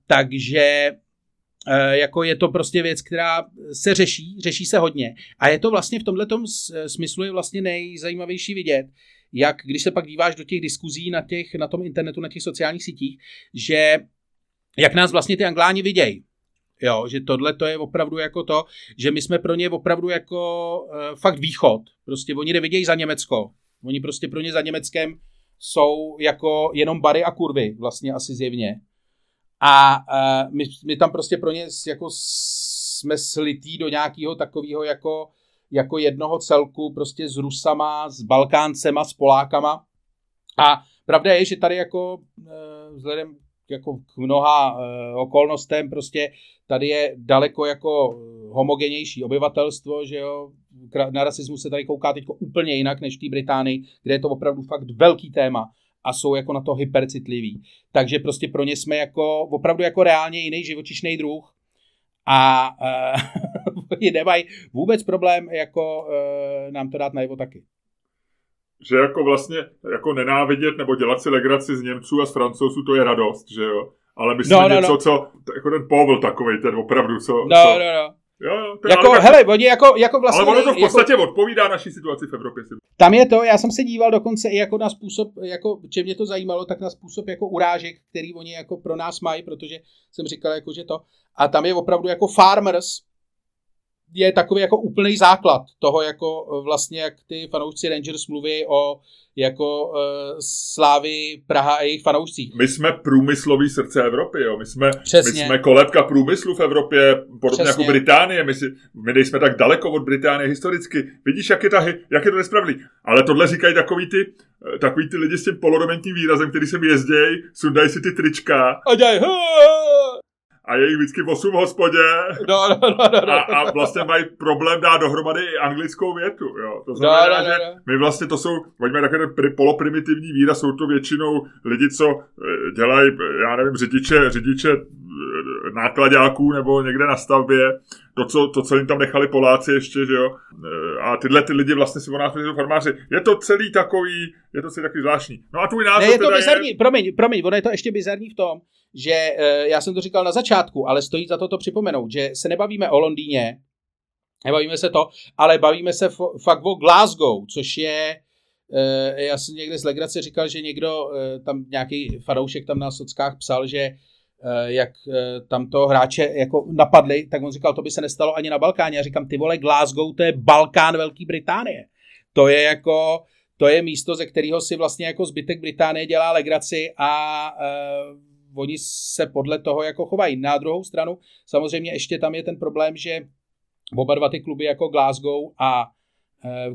B: Takže jako je to prostě věc, která se řeší, řeší se hodně. A je to vlastně v tomhle smyslu je vlastně nejzajímavější vidět, jak když se pak díváš do těch diskuzí na, těch, na tom internetu, na těch sociálních sítích, že jak nás vlastně ty angláni vidějí. Jo, že tohle to je opravdu jako to, že my jsme pro ně opravdu jako uh, fakt východ. Prostě oni nevidějí za Německo. Oni prostě pro ně za Německem jsou jako jenom bary a kurvy, vlastně asi zjevně. A uh, my, my tam prostě pro ně jako jsme slitý do nějakého takového jako jako jednoho celku prostě s Rusama, s Balkáncema, s Polákama. A pravda je, že tady jako eh, vzhledem jako k mnoha uh, okolnostem, prostě tady je daleko jako homogenější obyvatelstvo, že jo, na rasismus se tady kouká teď úplně jinak než v té Británii, kde je to opravdu fakt velký téma a jsou jako na to hypercitliví. Takže prostě pro ně jsme jako opravdu jako reálně jiný živočišný druh a [laughs] [laughs] oni nemají vůbec problém jako uh, nám to dát najevo taky.
A: Že jako vlastně jako nenávidět nebo dělat si legraci z Němců a z Francouzů, to je radost, že jo? Ale myslím no, no, něco, no. co, jako ten Povel takový, ten opravdu, co...
B: No,
A: co,
B: no, no.
A: Jo,
B: to jako, ale, hele, oni jako, jako vlastně...
A: Ale ono to v jako- podstatě jako, odpovídá naší situaci v Evropě.
B: Tam je to, já jsem se díval dokonce i jako na způsob, jako, če mě to zajímalo, tak na způsob jako urážek, který oni jako pro nás mají, protože jsem říkal, jako, že to... A tam je opravdu jako farmers, je takový jako úplný základ toho, jako vlastně, jak ty fanoušci Rangers mluví o jako uh, Slávy Praha a jejich fanoušcích.
A: My jsme průmyslový srdce Evropy, jo. My jsme, my jsme kolebka průmyslu v Evropě, podobně Přesně. jako Británie. My, si, my nejsme tak daleko od Británie historicky. Vidíš, jak je, ta, jak je to nespravedlivý. Ale tohle říkají takový ty, eh, takový ty lidi s tím polodomentním výrazem, který sem jezdějí, sundají si ty trička.
B: A děj,
A: a je jich vždycky 8 v hospodě
B: no, no, no, no, no.
A: A, a vlastně mají problém dát dohromady i anglickou větu. Jo. To znamená, no, no, no, že my vlastně to jsou, oni mají takový ten poloprimitivní výraz, jsou to většinou lidi, co eh, dělají, já nevím, řidiče, řidiče nákladáků nebo někde na stavbě, to co, to, co jim tam nechali Poláci ještě, že jo. Eh, a tyhle ty lidi vlastně si o nás farmáři. Je to celý takový, je to celý takový zvláštní. No a tvůj názor
B: ne, je to bizarní, je... promiň, promiň, ono je to ještě bizarní v tom, že eh, já jsem to říkal na začátku, ale stojí za to to připomenout, že se nebavíme o Londýně, nebavíme se to, ale bavíme se fakt o Glasgow, což je eh, já jsem někde z legrace říkal, že někdo, tam nějaký fanoušek tam na sockách psal, že jak eh, tam to hráče jako napadli, tak on říkal, to by se nestalo ani na Balkáně. Já říkám, ty vole, Glasgow, to je Balkán Velké Británie. To je jako, to je místo, ze kterého si vlastně jako zbytek Británie dělá legraci a uh, oni se podle toho jako chovají. Na druhou stranu, samozřejmě ještě tam je ten problém, že oba dva ty kluby jako Glasgow a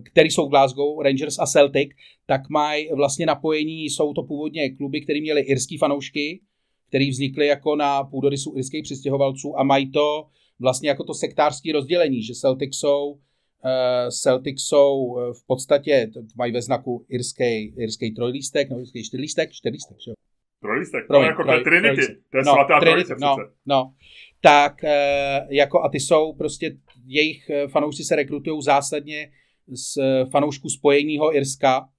B: který jsou Glasgow, Rangers a Celtic, tak mají vlastně napojení, jsou to původně kluby, které měly irský fanoušky, který vznikly jako na půdorysu irských přistěhovalců a mají to vlastně jako to sektářské rozdělení, že Celtic jsou uh, Celtic jsou eh, v podstatě, mají ve znaku irský, irský trojlístek, no irský čtyřlístek, čtyřlístek, že?
A: Trojlístek, Promiň, no, jako troj, Trinity, trojlístek. to je no, svatá Trinity, trojice
B: no, no, tak uh, jako a ty jsou prostě, jejich fanoušci se rekrutují zásadně z fanoušků spojeného Irska,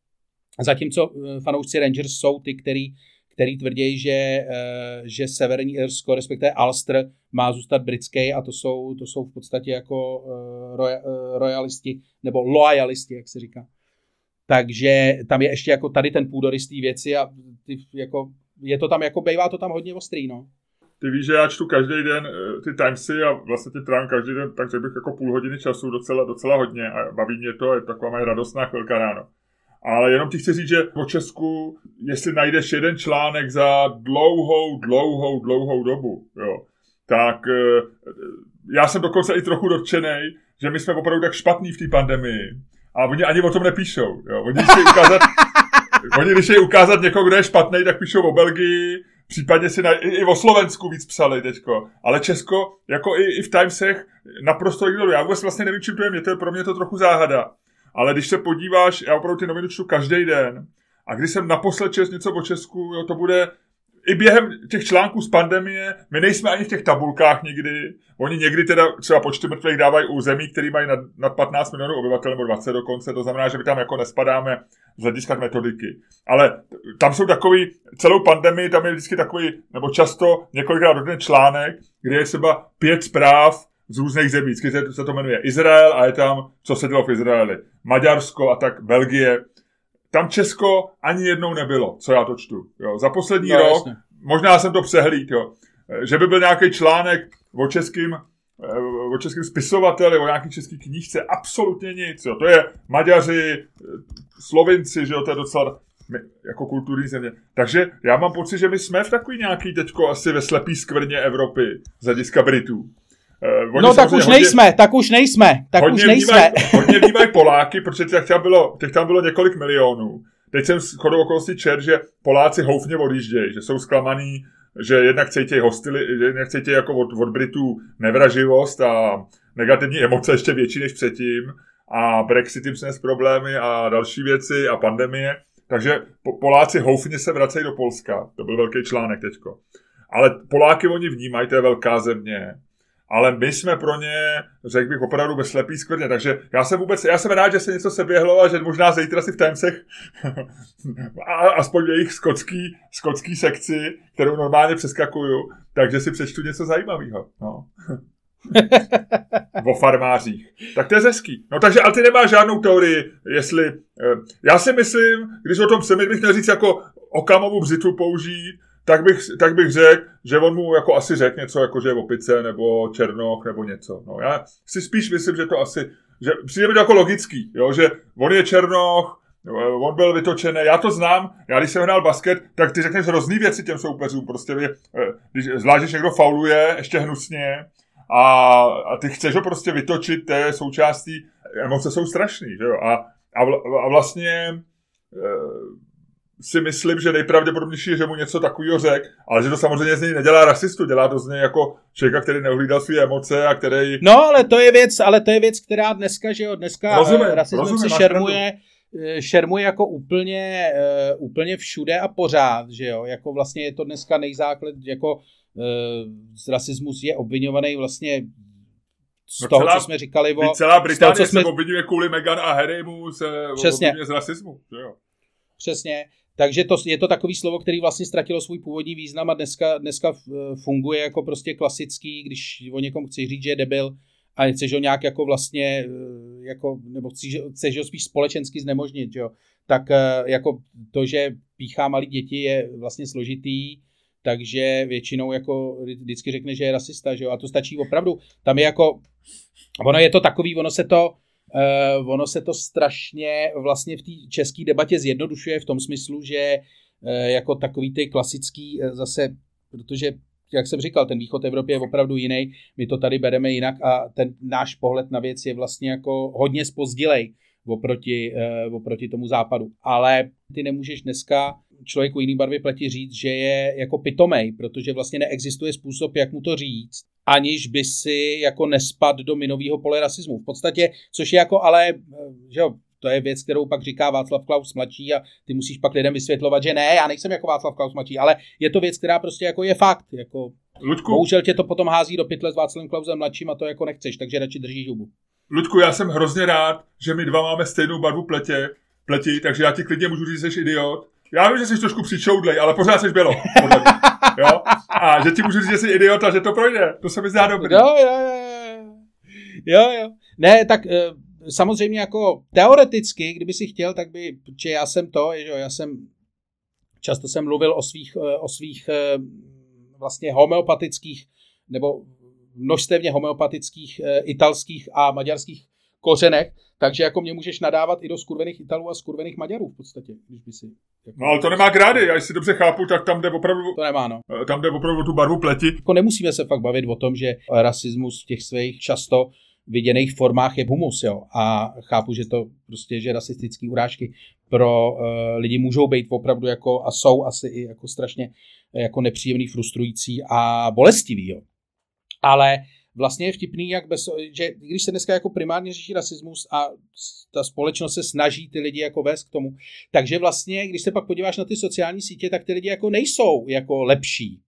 B: zatímco fanoušci Rangers jsou ty, který který tvrdí, že, eh, že Severní Irsko, respektive Ulster, má zůstat britský a to jsou, to jsou v podstatě jako eh, eh, royalisti, nebo loyalisti, jak se říká. Takže tam je ještě jako tady ten půdorystý věci a ty, jako, je to tam jako, bejvá to tam hodně ostrý, no.
A: Ty víš, že já čtu každý den ty Timesy a vlastně ty trám každý den, takže bych jako půl hodiny času docela, docela hodně a baví mě to, je taková moje radostná chvilka ráno. Ale jenom ti chci říct, že o Česku, jestli najdeš jeden článek za dlouhou, dlouhou, dlouhou dobu, jo, tak eh, já jsem dokonce i trochu dotčený, že my jsme opravdu tak špatní v té pandemii. A oni ani o tom nepíšou. Jo. Oni, když ukázat, [laughs] oni, když je ukázat někoho, kdo je špatný, tak píšou o Belgii, případně si na, i, i o Slovensku víc psali teďko. Ale Česko, jako i, i v Timesech, naprosto ignoruje. Já vůbec vlastně nevím, čím to je, mě to je pro mě to trochu záhada. Ale když se podíváš, já opravdu ty noviny čtu každý den, a když jsem naposled čest něco o Česku, jo, to bude i během těch článků z pandemie, my nejsme ani v těch tabulkách nikdy. Oni někdy teda třeba počty mrtvých dávají u zemí, které mají nad, nad 15 milionů obyvatel nebo 20 dokonce, to znamená, že my tam jako nespadáme z hlediska metodiky. Ale tam jsou takový, celou pandemii, tam je vždycky takový, nebo často několikrát do článek, kde je třeba pět zpráv z různých zemí. Vždycky se to jmenuje Izrael a je tam, co se dělo v Izraeli. Maďarsko a tak Belgie. Tam Česko ani jednou nebylo, co já to čtu. Jo. Za poslední no, rok, jasně. možná jsem to přehlíd, jo. že by byl nějaký článek o českým o českém spisovateli, o nějaký český knížce, absolutně nic. Jo. To je Maďaři, Slovinci, že jo, to je docela jako kulturní země. Takže já mám pocit, že my jsme v takový nějaký teďko asi ve slepý skvrně Evropy z hlediska Britů.
B: Uh, no tak už hodně, nejsme, tak už nejsme, tak už nejsme. Vnímaj, [laughs]
A: hodně vnímají Poláky, protože těch tam, bylo, těch tam bylo několik milionů. Teď jsem s chodou okolností čer, že Poláci houfně odjíždějí, že jsou zklamaný že jednak cítí hostili, jednak cítí jako od, od Britů nevraživost a negativní emoce ještě větší než předtím a Brexit jim přines problémy a další věci a pandemie. Takže Poláci houfně se vracejí do Polska. To byl velký článek teďko. Ale Poláky oni vnímají, to je velká země ale my jsme pro ně, řekl bych, opravdu ve slepý skvrně. Takže já jsem vůbec, já jsem rád, že se něco seběhlo a že možná zítra si v Timesech [laughs] aspoň jejich skotský, skotský sekci, kterou normálně přeskakuju, takže si přečtu něco zajímavého. No. [laughs] o farmářích. Tak to je hezký. No takže, ale ty nemáš žádnou teorii, jestli... Eh, já si myslím, když o tom jsem, bych měl říct jako Okamovu břitu použít, tak bych, tak bych řekl, že on mu jako asi řekl něco, jako že je opice, nebo černoch, nebo něco. No, já si spíš myslím, že to asi, že přijde mi to jako logický, jo, že on je černoch, on byl vytočený, já to znám, já když jsem hrál basket, tak ty řekneš hrozný věci těm soupeřům, prostě eh, když, zvlášť, když někdo fauluje, ještě hnusně, a, a ty chceš ho prostě vytočit, to je součástí, emoce jsou strašný, že jo, a, a, vl, a vlastně e, si myslím, že nejpravděpodobnější je, že mu něco takového řek, ale že to samozřejmě z něj nedělá rasistu, dělá to z něj jako člověka, který neohlídal své emoce a který...
B: No, ale to je věc, ale to je věc, která dneska, že jo, dneska rozumím, rasismus rozumím, se šermuje, eh, šermuje jako úplně, uh, úplně všude a pořád, že jo, jako vlastně je to dneska nejzáklad, jako uh, rasismus je obvinovaný vlastně z no toho, celá, co jsme říkali o...
A: Celá Británie toho, co jsme... se obvinuje kvůli Meghan a Harrymu se Přesně. z rasismu, že jo.
B: Přesně. Takže to, je to takový slovo, který vlastně ztratilo svůj původní význam a dneska, dneska funguje jako prostě klasický, když o někom chci říct, že je debil a chceš ho nějak jako vlastně, eh, jako, nebo chceš, chceš ho spíš společensky znemožnit, jo? tak eh, jako to, že píchá malý děti je vlastně složitý, takže většinou jako vždycky řekne, že je rasista, že jo? a to stačí opravdu. Tam je jako, ono je to takový, ono se to, Uh, ono se to strašně vlastně v té české debatě zjednodušuje v tom smyslu, že uh, jako takový ty klasický uh, zase, protože jak jsem říkal, ten východ Evropy je opravdu jiný, my to tady bereme jinak a ten náš pohled na věc je vlastně jako hodně spozdilej oproti, oproti tomu západu. Ale ty nemůžeš dneska člověku jiný barvy pleti říct, že je jako pitomej, protože vlastně neexistuje způsob, jak mu to říct aniž by si jako nespad do minového pole rasismu. V podstatě, což je jako ale, eh, že jo, to je věc, kterou pak říká Václav Klaus mladší a ty musíš pak lidem vysvětlovat, že ne, já nejsem jako Václav Klaus mladší, ale je to věc, která prostě jako je fakt. Jako, Ludku, bohužel tě to potom hází do pytle s Václavem Klausem mladším a to jako nechceš, takže radši držíš hubu.
A: Ludku, já jsem hrozně rád, že my dva máme stejnou barvu pletě, pleti, takže já ti klidně můžu říct, že jsi idiot. Já vím, že jsi trošku přičoudlej, ale pořád jsi bylo. Jo? A že ti můžu říct, že jsi idiot a že to projde. To se mi zdá dobrý.
B: Jo, jo, jo. Jo, jo. Ne, tak eh, samozřejmě jako teoreticky, kdyby si chtěl, tak by, protože já jsem to, že já jsem, často jsem mluvil o svých, eh, o svých eh, vlastně homeopatických, nebo množstevně homeopatických italských a maďarských kořenech, takže jako mě můžeš nadávat i do skurvených Italů a skurvených Maďarů v podstatě, když by si...
A: Jako... No ale to nemá grády, já si dobře chápu, tak tam jde opravdu...
B: To nemá, no.
A: Eh, tam jde opravdu tu barvu pleti.
B: Jako nemusíme se fakt bavit o tom, že rasismus v těch svých často viděných formách je humus, jo. A chápu, že to prostě, že rasistické urážky pro uh, lidi můžou být opravdu jako, a jsou asi i jako strašně jako nepříjemný, frustrující a bolestivý, jo. Ale vlastně je vtipný, jak bez, že když se dneska jako primárně řeší rasismus a ta společnost se snaží ty lidi jako vést k tomu, takže vlastně, když se pak podíváš na ty sociální sítě, tak ty lidi jako nejsou jako lepší.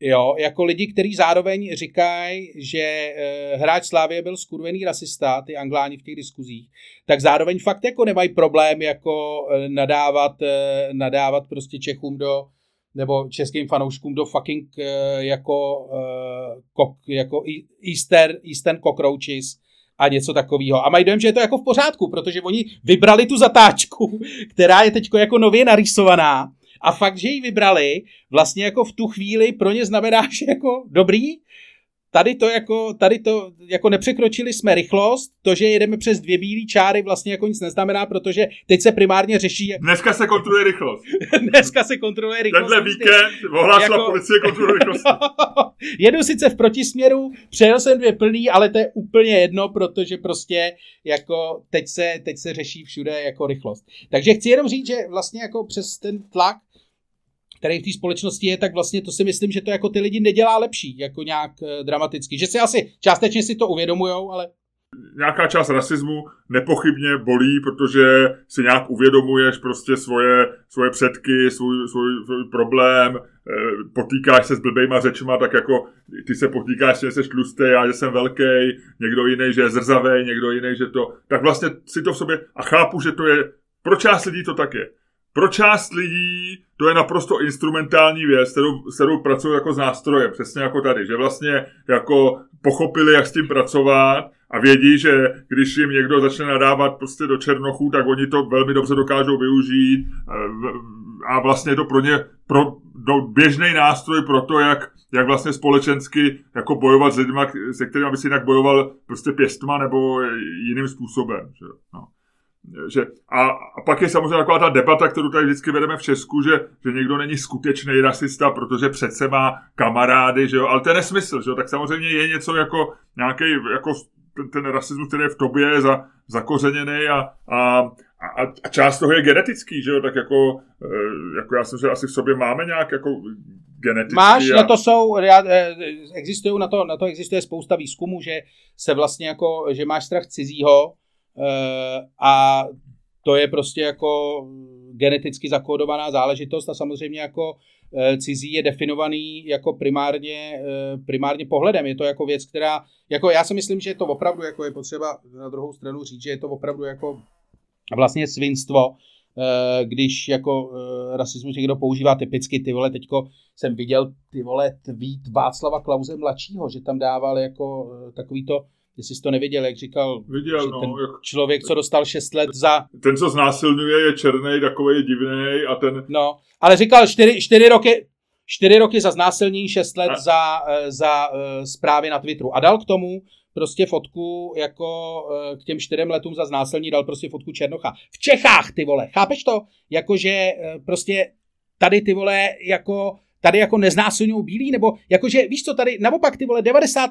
B: Jo, jako lidi, kteří zároveň říkají, že e, hráč Slávě byl skurvený rasista, ty angláni v těch diskuzích, tak zároveň fakt jako nemají problém jako e, nadávat, e, nadávat prostě Čechům do, nebo českým fanouškům do fucking uh, jako, uh, kok, jako Easter, Eastern cockroaches a něco takového. A mají dojem, že je to jako v pořádku, protože oni vybrali tu zatáčku, [laughs] která je teď jako nově narýsovaná a fakt, že ji vybrali, vlastně jako v tu chvíli pro ně znamená, [laughs] že jako dobrý, tady to jako, tady to jako nepřekročili jsme rychlost, to, že jedeme přes dvě bílé čáry vlastně jako nic neznamená, protože teď se primárně řeší...
A: Dneska se kontroluje rychlost. [laughs]
B: Dneska se kontroluje rychlost.
A: Tenhle víkend ohlásila jako... policie kontrolu rychlosti. [laughs]
B: Jedu sice v protisměru, přejel jsem dvě plný, ale to je úplně jedno, protože prostě jako teď se, teď se řeší všude jako rychlost. Takže chci jenom říct, že vlastně jako přes ten tlak který v té společnosti je, tak vlastně to si myslím, že to jako ty lidi nedělá lepší, jako nějak uh, dramaticky. Že si asi částečně si to uvědomujou, ale
A: nějaká část rasismu nepochybně bolí, protože si nějak uvědomuješ prostě svoje, svoje předky, svůj, svůj, svůj problém, eh, potýkáš se s blbejma řečma, tak jako ty se potýkáš, že jsi tlustý, já že jsem velký, někdo jiný, že je zrzavý, někdo jiný, že to... Tak vlastně si to v sobě... A chápu, že to je... Pro část lidí to tak je. Pro část lidí to je naprosto instrumentální věc, kterou, kterou pracují jako s nástrojem, přesně jako tady, že vlastně jako pochopili, jak s tím pracovat a vědí, že když jim někdo začne nadávat prostě do černochů, tak oni to velmi dobře dokážou využít a vlastně to pro ně pro, do, běžný nástroj pro to, jak, jak vlastně společensky jako bojovat s lidmi, se kterými by si jinak bojoval prostě pěstma nebo jiným způsobem. Že? No. Že, a, a pak je samozřejmě taková ta debata, kterou tady vždycky vedeme v Česku, že, že někdo není skutečný rasista, protože přece má kamarády, že jo, ale to je nesmysl, že jo, tak samozřejmě je něco jako nějaký jako ten, ten rasismus, který je v tobě za, zakořeněný a, a, a, a část toho je genetický, že jo, tak jako, eh, jako já jsem že asi v sobě máme nějak jako geneticky.
B: Máš, a... na to jsou, eh, existují, na to, na to existuje spousta výzkumů, že se vlastně jako, že máš strach cizího a to je prostě jako geneticky zakódovaná záležitost a samozřejmě jako Eh, cizí je definovaný jako primárně, eh, primárně pohledem. Je to jako věc, která, jako já si myslím, že je to opravdu, jako je potřeba na druhou stranu říct, že je to opravdu jako vlastně svinstvo, eh, když jako rasismus někdo používá typicky, ty vole, teďko jsem viděl ty vole tweet Václava Klauze mladšího, že tam dával jako takový to, jestli jsi to neviděl, jak říkal,
A: Viděl,
B: že
A: no,
B: ten
A: jak...
B: člověk, co dostal 6 let za...
A: Ten, co znásilňuje, je černý, takový divný a ten...
B: No, ale říkal 4, 4 roky, 4 roky za znásilnění, 6 let a... za, eh, za uh, zprávy na Twitteru. A dal k tomu prostě fotku jako uh, k těm čtyřem letům za znásilní dal prostě fotku Černocha. V Čechách, ty vole, chápeš to? Jakože uh, prostě tady ty vole jako tady jako neznásilňují bílí, nebo jakože, víš co, tady naopak ty vole 90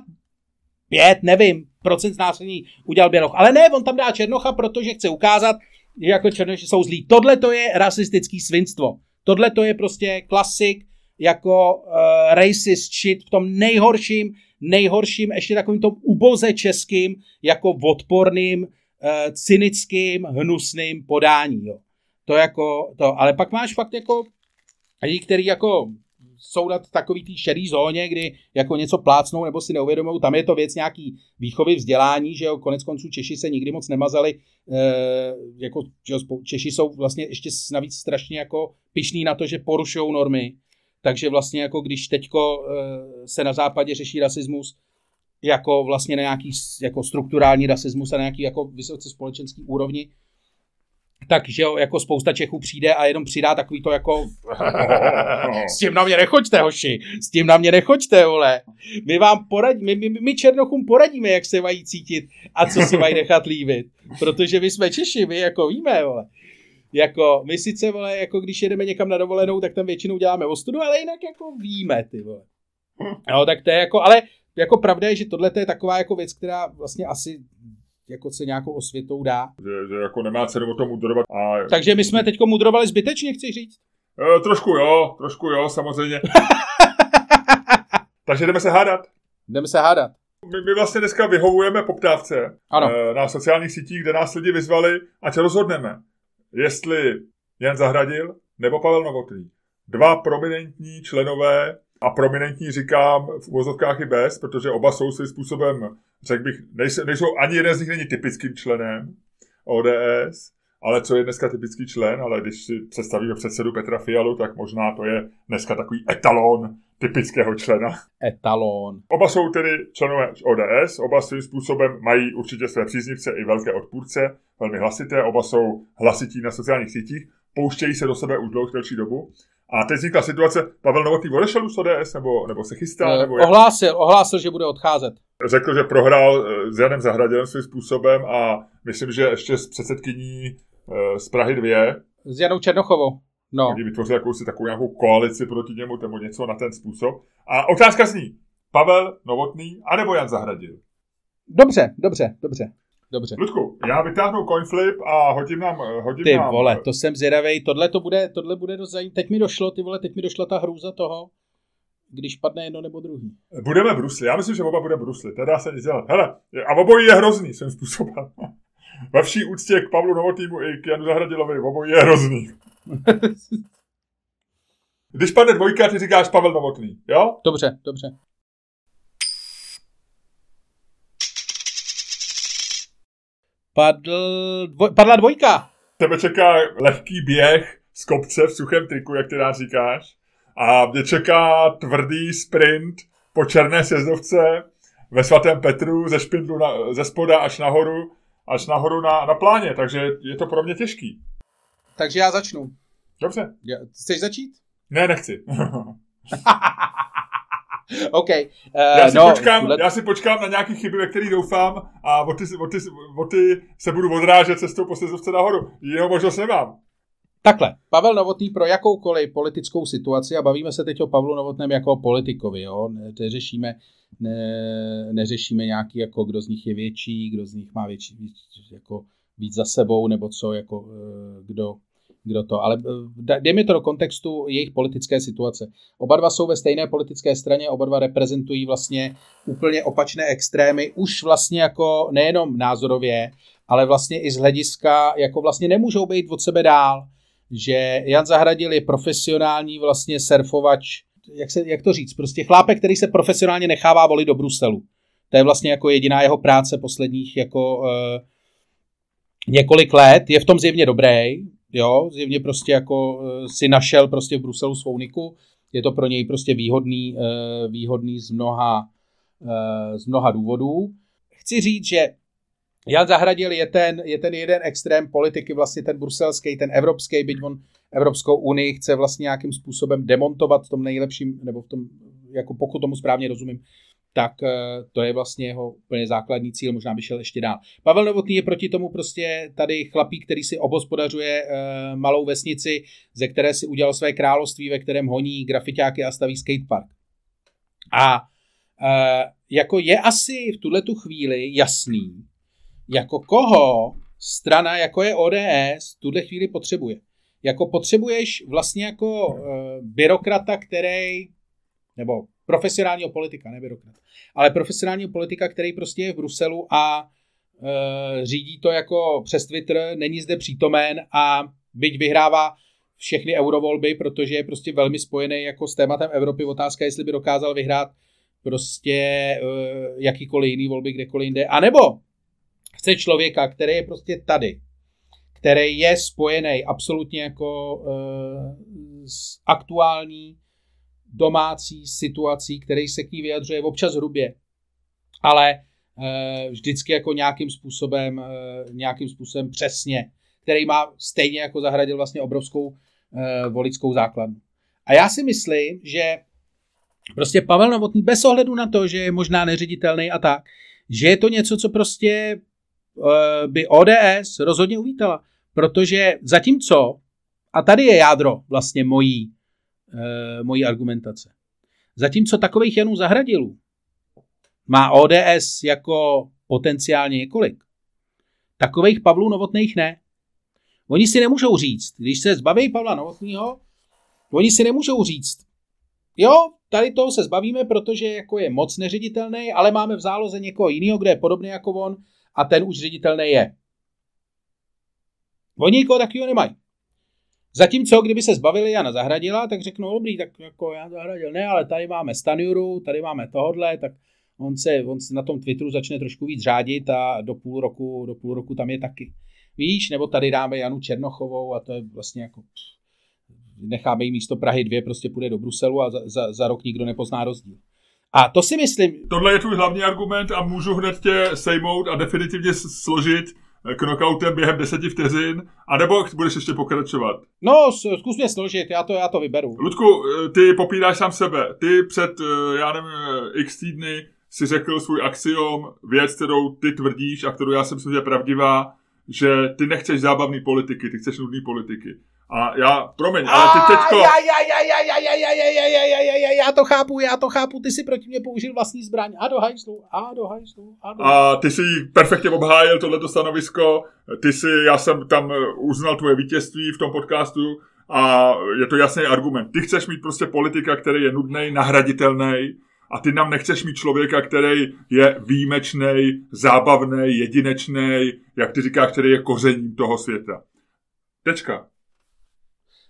B: pět, nevím, procent znásilnění udělal Běloch. Ale ne, on tam dá Černocha, protože chce ukázat, že jako Černoši jsou zlí. Tohle to je rasistický svinstvo. Tohle to je prostě klasik jako uh, racist shit v tom nejhorším, nejhorším, ještě takovým tom uboze českým, jako odporným, uh, cynickým, hnusným podání. Jo. To jako to, ale pak máš fakt jako lidi, který jako jsou na takový té šerý zóně, kdy jako něco plácnou nebo si neuvědomují, tam je to věc nějaký výchovy, vzdělání, že jo, konec konců Češi se nikdy moc nemazali, e, jako že jo, Češi jsou vlastně ještě navíc strašně jako pišní na to, že porušují normy, takže vlastně jako když teďko e, se na západě řeší rasismus, jako vlastně na nějaký jako strukturální rasismus a na nějaký jako vysoce společenský úrovni, takže jo, jako spousta Čechů přijde a jenom přidá takový to jako [laughs] s tím na mě nechoďte, hoši, s tím na mě nechoďte, vole. My vám poradíme, my, my, my Černochům poradíme, jak se mají cítit a co si mají nechat líbit. Protože my jsme Češi, my jako víme, vole. Jako, my sice, vole, jako když jedeme někam na dovolenou, tak tam většinou děláme ostudu, ale jinak jako víme, ty vole. No, tak to je jako, ale jako pravda je, že tohle je taková jako věc, která vlastně asi jako se nějakou osvětou dá.
A: Že, že jako nemá cenu o tom mudrovat. A...
B: Takže my jsme teď mudrovali zbytečně, chci říct?
A: E, trošku jo, trošku jo, samozřejmě. [laughs] Takže jdeme se hádat.
B: Jdeme se hádat.
A: My, my vlastně dneska vyhovujeme poptávce
B: ano.
A: E, na sociálních sítích, kde nás lidi vyzvali, ať rozhodneme, jestli Jan Zahradil nebo Pavel Novotný. Dva prominentní členové a prominentní říkám v uvozovkách i bez, protože oba jsou svým způsobem, řekl bych, nejsou, nejsou, ani jeden z nich není typickým členem ODS, ale co je dneska typický člen, ale když si představíme předsedu Petra Fialu, tak možná to je dneska takový etalon typického člena.
B: Etalon.
A: Oba jsou tedy členové ODS, oba svým způsobem mají určitě své příznivce i velké odpůrce, velmi hlasité, oba jsou hlasití na sociálních sítích, pouštějí se do sebe už dlouhou dobu a teď vznikla situace, Pavel Novotný odešel z ODS, nebo, nebo se chystá?
B: Ne,
A: nebo
B: jak? ohlásil, ohlásil, že bude odcházet.
A: Řekl, že prohrál eh, s Janem Zahradilem svým způsobem a myslím, že ještě s předsedkyní eh, z Prahy 2.
B: S Janou Černochovou. No.
A: Oni vytvořili jakousi takovou nějakou koalici proti němu, nebo něco na ten způsob. A otázka zní, Pavel Novotný anebo Jan Zahradil?
B: Dobře, dobře, dobře. Dobře.
A: Ludku, já vytáhnu coinflip a hodím nám... Hodím
B: Ty
A: nám,
B: vole, to jsem zvědavej, tohle to bude, tohle bude dost zajímavé. Teď mi došlo, ty vole, teď mi došla ta hrůza toho, když padne jedno nebo druhý.
A: Budeme brusli, já myslím, že oba bude brusli, teda se nic dělat. Hele, a obojí je hrozný svým způsobem. [laughs] Ve vší úctě k Pavlu Novotýmu i k Janu Zahradilovi, obojí je hrozný. [laughs] Když padne dvojka, ty říkáš Pavel Novotný, jo?
B: Dobře, dobře. Padl, dvoj, padla dvojka.
A: Tebe čeká lehký běh z kopce v suchém triku, jak ty nás říkáš. A mě čeká tvrdý sprint po černé sjezdovce ve svatém Petru ze špindlu na, ze spoda až nahoru, až nahoru na, na pláně, takže je to pro mě těžký.
B: Takže já začnu.
A: Dobře.
B: Já, chceš začít?
A: Ne, nechci. [laughs] [laughs]
B: OK. Uh,
A: já, si
B: no,
A: počkám, let... já si počkám na nějaké chyby, ve kterých doufám a o ty, o, ty, o ty se budu odrážet cestou po sezovce nahoru. Jinou možnost nemám.
B: Takhle, Pavel Novotný pro jakoukoliv politickou situaci, a bavíme se teď o Pavlu Novotném jako o politikovi, jo? Neřešíme, ne, neřešíme nějaký, jako kdo z nich je větší, kdo z nich má větší, víc, jako víc za sebou, nebo co, jako eh, kdo, kdo to, ale eh, dejme to do kontextu jejich politické situace. Oba dva jsou ve stejné politické straně, oba dva reprezentují vlastně úplně opačné extrémy, už vlastně jako nejenom názorově, ale vlastně i z hlediska, jako vlastně nemůžou být od sebe dál že Jan Zahradil je profesionální vlastně surfovač, jak, se, jak to říct, prostě chlápek, který se profesionálně nechává volit do Bruselu. To je vlastně jako jediná jeho práce posledních jako uh, několik let. Je v tom zjevně dobrý, jo, zjevně prostě jako uh, si našel prostě v Bruselu svou niku. Je to pro něj prostě výhodný, uh, výhodný z mnoha, uh, z mnoha důvodů. Chci říct, že Jan Zahradil je ten, je ten jeden extrém politiky, vlastně ten bruselský, ten evropský, byť on Evropskou unii chce vlastně nějakým způsobem demontovat v tom nejlepším, nebo v tom, jako pokud tomu správně rozumím, tak eh, to je vlastně jeho úplně základní cíl, možná by šel ještě dál. Pavel Novotný je proti tomu prostě tady chlapík, který si obospodařuje uh, malou vesnici, ze které si udělal své království, ve kterém honí grafitáky a staví skatepark. A uh, jako je asi v tuhle tu chvíli jasný, jako koho strana, jako je ODS, v tuhle chvíli potřebuje. Jako potřebuješ vlastně jako uh, byrokrata, který, nebo profesionálního politika, ne byrokrata, ale profesionálního politika, který prostě je v Bruselu a uh, řídí to jako přes Twitter, není zde přítomen a byť vyhrává všechny eurovolby, protože je prostě velmi spojený jako s tématem Evropy. Otázka, jestli by dokázal vyhrát prostě uh, jakýkoliv jiný volby kdekoliv jinde. A nebo chce člověka, který je prostě tady, který je spojený absolutně jako uh, s aktuální domácí situací, který se k ní vyjadřuje občas hrubě, ale uh, vždycky jako nějakým způsobem, uh, nějakým způsobem přesně, který má stejně jako zahradil vlastně obrovskou uh, voličskou základnu. A já si myslím, že prostě Pavel Novotný bez ohledu na to, že je možná neředitelný a tak, že je to něco, co prostě Eh, by ODS rozhodně uvítala, protože zatímco, a tady je jádro vlastně mojí, eh, mojí argumentace, zatímco takových Janů Zahradilů má ODS jako potenciálně několik, takových Pavlů Novotných ne. Oni si nemůžou říct, když se zbaví Pavla Novotného, oni si nemůžou říct, jo, tady toho se zbavíme, protože jako je moc neředitelný, ale máme v záloze někoho jiného, kde je podobný jako on, a ten už ředitelný je. Oni nikoho takového nemají. Zatímco, kdyby se zbavili Jana Zahradila, tak řeknou, dobrý, tak jako Jan Zahradil, ne, ale tady máme Stanjuru, tady máme tohodle, tak on se, on se na tom Twitteru začne trošku víc řádit a do půl roku, do půl roku tam je taky. Víš, nebo tady dáme Janu Černochovou a to je vlastně jako necháme jí místo Prahy dvě, prostě půjde do Bruselu a za, za, za rok nikdo nepozná rozdíl. A to si myslím...
A: Tohle je tvůj hlavní argument a můžu hned tě sejmout a definitivně složit knockoutem během deseti vteřin, anebo budeš ještě pokračovat?
B: No, zkus mě složit, já to, já to vyberu.
A: Ludku, eh, ty popíráš sám sebe. Ty před, eh, já nevím, x týdny si řekl svůj axiom, věc, kterou ty tvrdíš a kterou já jsem si že je pravdivá, že ty nechceš zábavný politiky, ty chceš nudný politiky. A já, promiň, ale ty teďko...
B: Já, já, já, já, já, já, já, já, já, já, já, já, já to chápu, já to chápu, ty si proti mě použil vlastní zbraň. A do hajzlu, a do hajzlu, a do
A: A ty si perfektně obhájil tohleto stanovisko, ty si, já jsem tam uznal tvoje vítězství v tom podcastu a je to jasný argument. Ty chceš mít prostě politika, který je nudný, nahraditelný, a ty nám nechceš mít člověka, který je výjimečný, zábavný, jedinečný, jak ty říkáš, který je kořením toho světa. Tečka.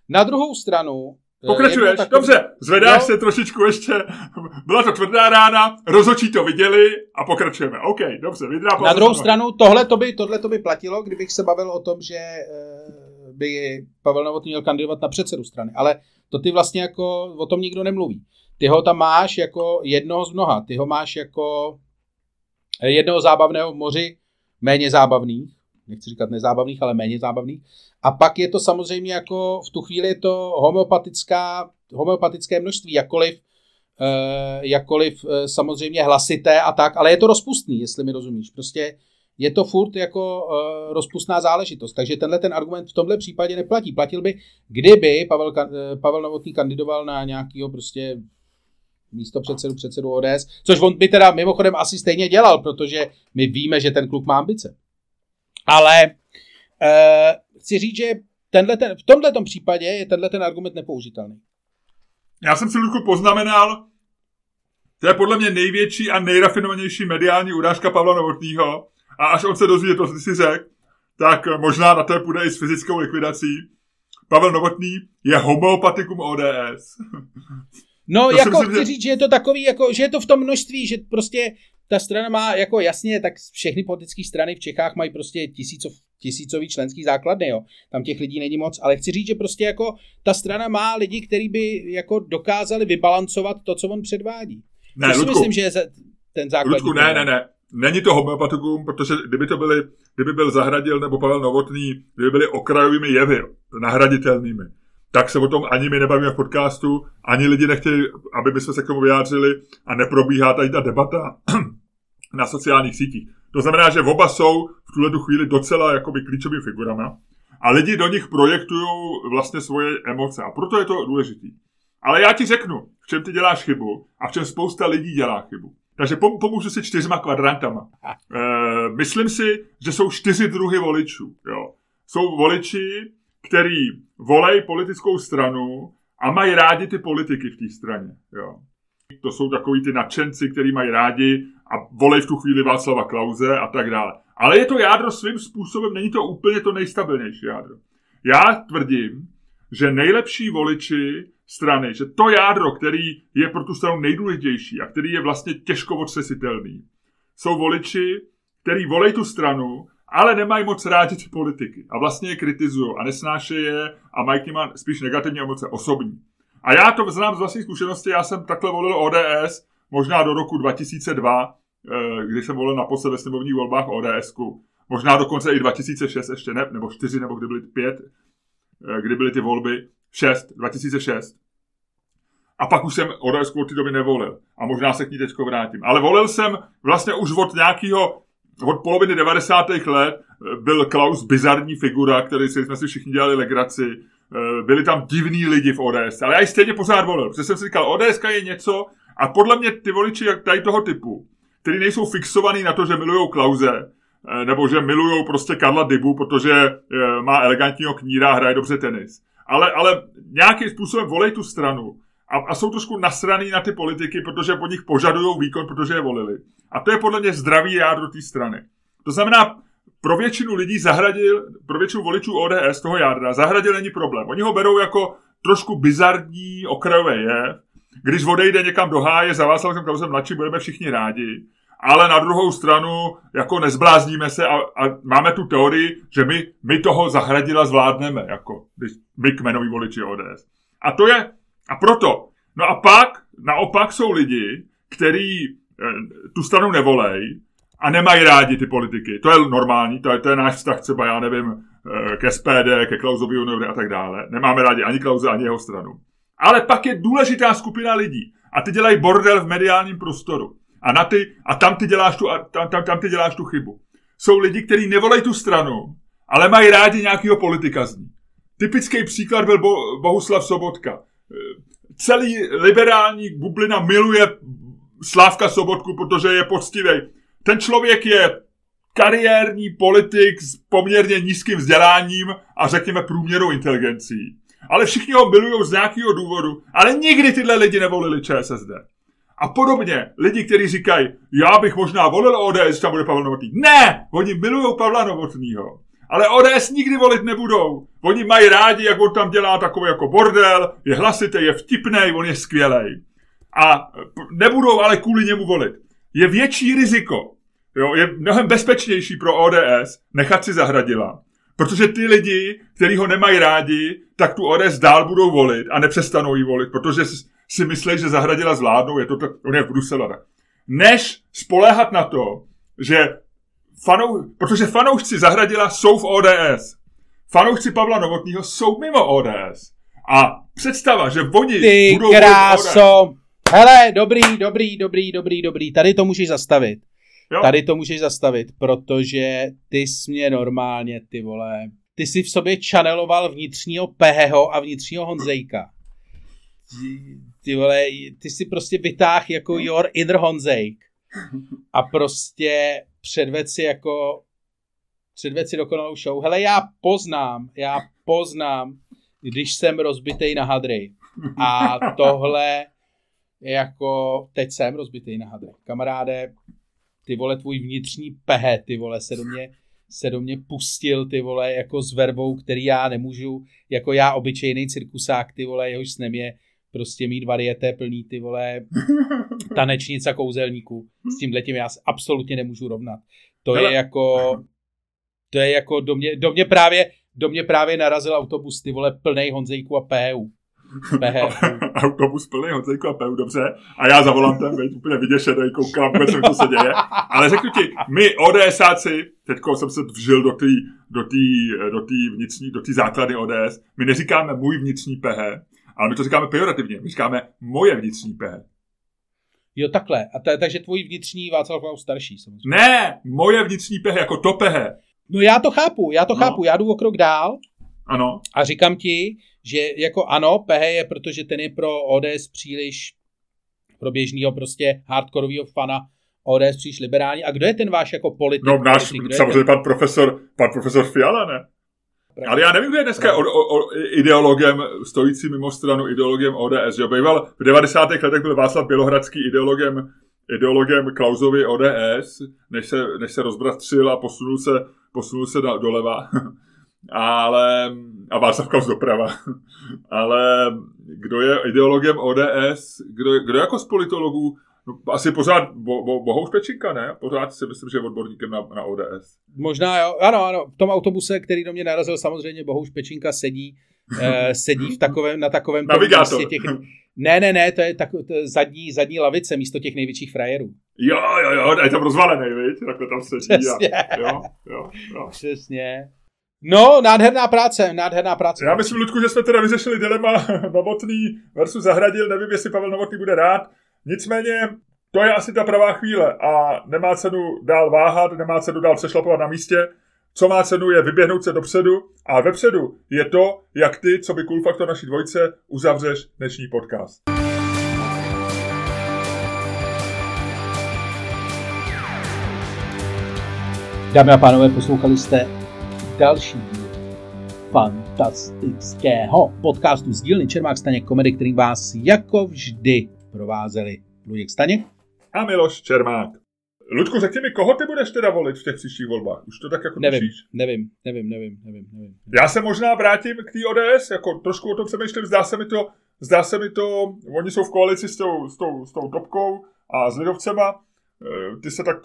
B: Na druhou stranu...
A: Eh, Pokračuješ, takový... dobře, zvedáš no. se trošičku ještě, byla to tvrdá rána, rozočí to viděli a pokračujeme. OK, dobře, vydrá
B: Na druhou stranu, tohle to, by, tohle to by platilo, kdybych se bavil o tom, že eh, by Pavel Novotný měl kandidovat na předsedu strany, ale to ty vlastně jako o tom nikdo nemluví. Ty ho tam máš jako jednoho z mnoha, ty ho máš jako eh, jednoho zábavného v moři, méně zábavných, nechci říkat nezábavných, ale méně zábavných. A pak je to samozřejmě jako, v tu chvíli je to homeopatická, homeopatické množství, jakkoliv, eh, jakkoliv eh, samozřejmě hlasité a tak, ale je to rozpustný, jestli mi rozumíš. Prostě je to furt jako uh, rozpustná záležitost. Takže tenhle ten argument v tomhle případě neplatí. Platil by, kdyby Pavel, Pavel Novotný kandidoval na nějakého prostě místo předsedu, předsedu ODS, což on by teda mimochodem asi stejně dělal, protože my víme, že ten kluk má ambice. Ale uh, chci říct, že tenhle ten, v tomhle případě je tenhle ten argument nepoužitelný.
A: Já jsem si, Ludku, poznamenal, to je podle mě největší a nejrafinovanější mediální urážka Pavla Novotného. A až on se dozví, to si řekl, tak možná na to půjde i s fyzickou likvidací. Pavel Novotný je homeopatikum ODS.
B: No, to jako chci že... říct, že je to takový, jako, že je to v tom množství, že prostě ta strana má, jako jasně, tak všechny politické strany v Čechách mají prostě tisícov, tisícový členský základny, jo. Tam těch lidí není moc, ale chci říct, že prostě jako ta strana má lidi, kteří by jako dokázali vybalancovat to, co on předvádí.
A: Ne,
B: si myslím, že je ten základ.
A: Ludku, ne, ne, ne. Není to homeopatikum, protože kdyby to byly, kdyby byl Zahradil nebo Pavel Novotný, kdyby byly okrajovými jevy, nahraditelnými, tak se o tom ani my nebavíme v podcastu, ani lidi nechtějí, aby my jsme se k tomu vyjádřili a neprobíhá tady ta debata [clears throat] na sociálních sítích. To znamená, že oba jsou v tuhle chvíli docela jakoby klíčovými figurama a lidi do nich projektují vlastně svoje emoce a proto je to důležitý. Ale já ti řeknu, v čem ty děláš chybu a v čem spousta lidí dělá chybu. Takže pomůžu si čtyřma kvadrantama. E, myslím si, že jsou čtyři druhy voličů. Jo. Jsou voliči, který volej politickou stranu a mají rádi ty politiky v té straně. Jo. To jsou takový ty nadšenci, který mají rádi a volej v tu chvíli Václava Klauze a tak dále. Ale je to jádro svým způsobem, není to úplně to nejstabilnější jádro. Já tvrdím, že nejlepší voliči strany, že to jádro, který je pro tu stranu nejdůležitější a který je vlastně těžko odsesitelný, jsou voliči, který volej tu stranu ale nemají moc rádi ty politiky a vlastně je kritizují a nesnášejí je a mají k nima spíš negativní emoce osobní. A já to znám z vlastní zkušenosti, já jsem takhle volil ODS možná do roku 2002, eh, když jsem volil naposled ve sněmovních volbách ODSku. Možná dokonce i 2006 ještě ne, nebo 4, nebo kdy byly 5, eh, kdy byly ty volby, 6, 2006. A pak už jsem ODS od té doby nevolil. A možná se k ní teď vrátím. Ale volil jsem vlastně už od nějakého od poloviny 90. let eh, byl Klaus bizarní figura, který si jsme si všichni dělali legraci. Eh, byli tam divní lidi v ODS, ale já ji stejně pořád volil, protože jsem si říkal, ODS je něco a podle mě ty voliči jak tady toho typu, kteří nejsou fixovaní na to, že milují Klauze, eh, nebo že milují prostě Karla Dybu, protože má elegantního kníra a hraje dobře tenis. Ale, ale nějakým způsobem volej tu stranu a, a jsou trošku nasraný na ty politiky, protože po nich požadují výkon, protože je volili. A to je podle mě zdravý jádro té strany. To znamená, pro většinu lidí zahradil, pro většinu voličů ODS toho jádra, zahradil není problém. Oni ho berou jako trošku bizarní okrajové je. Když odejde někam do háje za Václavem Klausem mladší, budeme všichni rádi. Ale na druhou stranu, jako nezblázníme se a, a máme tu teorii, že my, my toho zahradila zvládneme, jako my kmenoví voliči ODS. A to je, a proto. No a pak, naopak jsou lidi, kteří eh, tu stranu nevolej a nemají rádi ty politiky. To je normální, to je, to je náš vztah třeba, já nevím, eh, ke SPD, ke Klausovi Junovi a tak dále. Nemáme rádi ani Klauze, ani jeho stranu. Ale pak je důležitá skupina lidí a ty dělají bordel v mediálním prostoru. A, na ty, a tam, ty děláš tu, tam, tam, tam ty děláš tu chybu. Jsou lidi, kteří nevolej tu stranu, ale mají rádi nějakého politika z ní. typický příklad byl Bo- Bohuslav Sobotka. Celý liberální bublina miluje Slávka Sobotku, protože je poctivý. Ten člověk je kariérní politik s poměrně nízkým vzděláním a řekněme průměrnou inteligencí. Ale všichni ho milují z nějakého důvodu, ale nikdy tyhle lidi nevolili ČSSD. A podobně, lidi, kteří říkají, já bych možná volil ODS, tam bude Pavel Novotný. Ne, oni milují Pavla Novotnýho. Ale ODS nikdy volit nebudou. Oni mají rádi, jak on tam dělá takový jako bordel, je hlasitý, je vtipný, on je skvělý. A nebudou ale kvůli němu volit. Je větší riziko, jo, je mnohem bezpečnější pro ODS nechat si zahradila. Protože ty lidi, kteří ho nemají rádi, tak tu ODS dál budou volit a nepřestanou ji volit, protože si myslí, že zahradila zvládnou, je to tak, on je v Bruselu. Než spoléhat na to, že fanou, protože fanoušci zahradila jsou v ODS. Fanoušci Pavla Novotního jsou mimo ODS. A představa, že oni
B: Ty
A: budou
B: kráso. ODS. Hele, dobrý, dobrý, dobrý, dobrý, dobrý. Tady to můžeš zastavit. Jo. Tady to můžeš zastavit, protože ty jsi mě normálně, ty vole, ty jsi v sobě channeloval vnitřního Peheho a vnitřního Honzejka. Ty, ty vole, ty jsi prostě vytáh jako your inner Honzejk. A prostě předved si jako předved si dokonalou show. Hele, já poznám, já poznám, když jsem rozbitej na hadry. A tohle jako teď jsem rozbitej na hadry. Kamaráde, ty vole, tvůj vnitřní pehe, ty vole, se do mě, se do mě pustil, ty vole, jako s verbou, který já nemůžu, jako já obyčejný cirkusák, ty vole, jehož snem je prostě mít varieté plný, ty vole, [laughs] tanečnic a kouzelníků. S tím letím já absolutně nemůžu rovnat. To Hele. je jako, to je jako do mě, do mě právě, do mě právě narazil autobus, ty vole, plnej Honzejku a PU. [laughs]
A: autobus plný Honzejku a Peu, dobře. A já za volantem, veď, úplně vyděšený, koukám vůbec, co se děje. Ale řeknu ti, my ODSáci, teďko jsem se vžil do té do tý, do tý vnitřní, do té základy ODS, my neříkáme můj vnitřní pehe, ale my to říkáme pejorativně, my říkáme moje vnitřní pehe.
B: Jo, takhle. A t- takže tvůj vnitřní Václav Klaus starší,
A: samozřejmě. Ne, moje vnitřní pehe, jako to pehe.
B: No já to chápu, já to no. chápu, já jdu o krok dál.
A: Ano.
B: A říkám ti, že jako ano, Pehe je, protože ten je pro ODS příliš, pro běžného prostě hardkorového fana ODS příliš liberální. A kdo je ten váš jako politik?
A: No náš, samozřejmě pan profesor, pan profesor Fiala, ne? Pravda. Ale já nevím, kdo je dneska o, o, o, ideologem, stojící mimo stranu ideologem ODS. Že býval, v 90. letech byl Václav Bělohradský ideologem, ideologem Klausovy ODS, než se, než se rozbratřil a posunul se, posunul se do, doleva. [laughs] ale, a Václav Klaus doprava. [laughs] ale kdo je ideologem ODS, kdo, kdo jako z politologů, no, asi pořád bo, bo, Bohouš Pečinka, ne? Pořád si myslím, že je odborníkem na, na ODS.
B: Možná jo, ano, ano. V tom autobuse, který do mě narazil, samozřejmě Bohouš Pečinka sedí, eh, sedí v takovém, na takovém
A: místě těch...
B: Ne, ne, ne, to je, tak, to je zadní, zadní lavice místo těch největších frajerů.
A: Jo, jo, jo, je tam rozvalený, viď? Takhle tam sedí.
B: Přesně.
A: A, jo, jo, jo.
B: Přesně. No, nádherná práce, nádherná práce.
A: Já myslím, Ludku, že jsme teda vyřešili dilema [laughs] Novotný versus Zahradil. Nevím, jestli Pavel Novotný bude rád. Nicméně, to je asi ta pravá chvíle a nemá cenu dál váhat, nemá cenu dál přešlapovat na místě. Co má cenu je vyběhnout se dopředu a vepředu je to, jak ty, co by Cool Factor naší dvojce, uzavřeš dnešní podcast.
B: Dámy a pánové, poslouchali jste další fantastického podcastu z dílny Čermák Staněk Komedy, který vás jako vždy provázeli Luděk Staněk
A: a Miloš Čermák. Ludku, řekni mi, koho ty budeš teda volit v těch příštích volbách? Už to tak jako
B: nevím, nevím, nevím, nevím, nevím, nevím.
A: Já se možná vrátím k té ODS, jako trošku o tom přemýšlím, zdá se mi to, zdá se mi to, oni jsou v koalici s tou, s tou, s tou topkou a s lidovcema, eh, ty se tak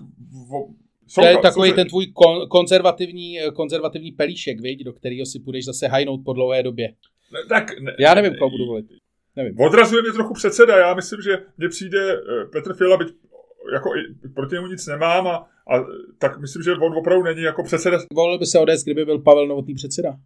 B: to je takový jsou... ten tvůj kon- konzervativní, eh, konzervativní pelíšek, viď, do kterého si půjdeš zase hajnout po dlouhé době.
A: Ne, tak, ne,
B: Já nevím, koho budu volit. Nevím.
A: Odrazuje mě trochu předseda. Já myslím, že mně přijde eh, Petr Fiala, byť jako proti němu nic nemám, a, a tak myslím, že on opravdu není jako předseda.
B: Volil by se ODS, kdyby byl Pavel Novotný předseda.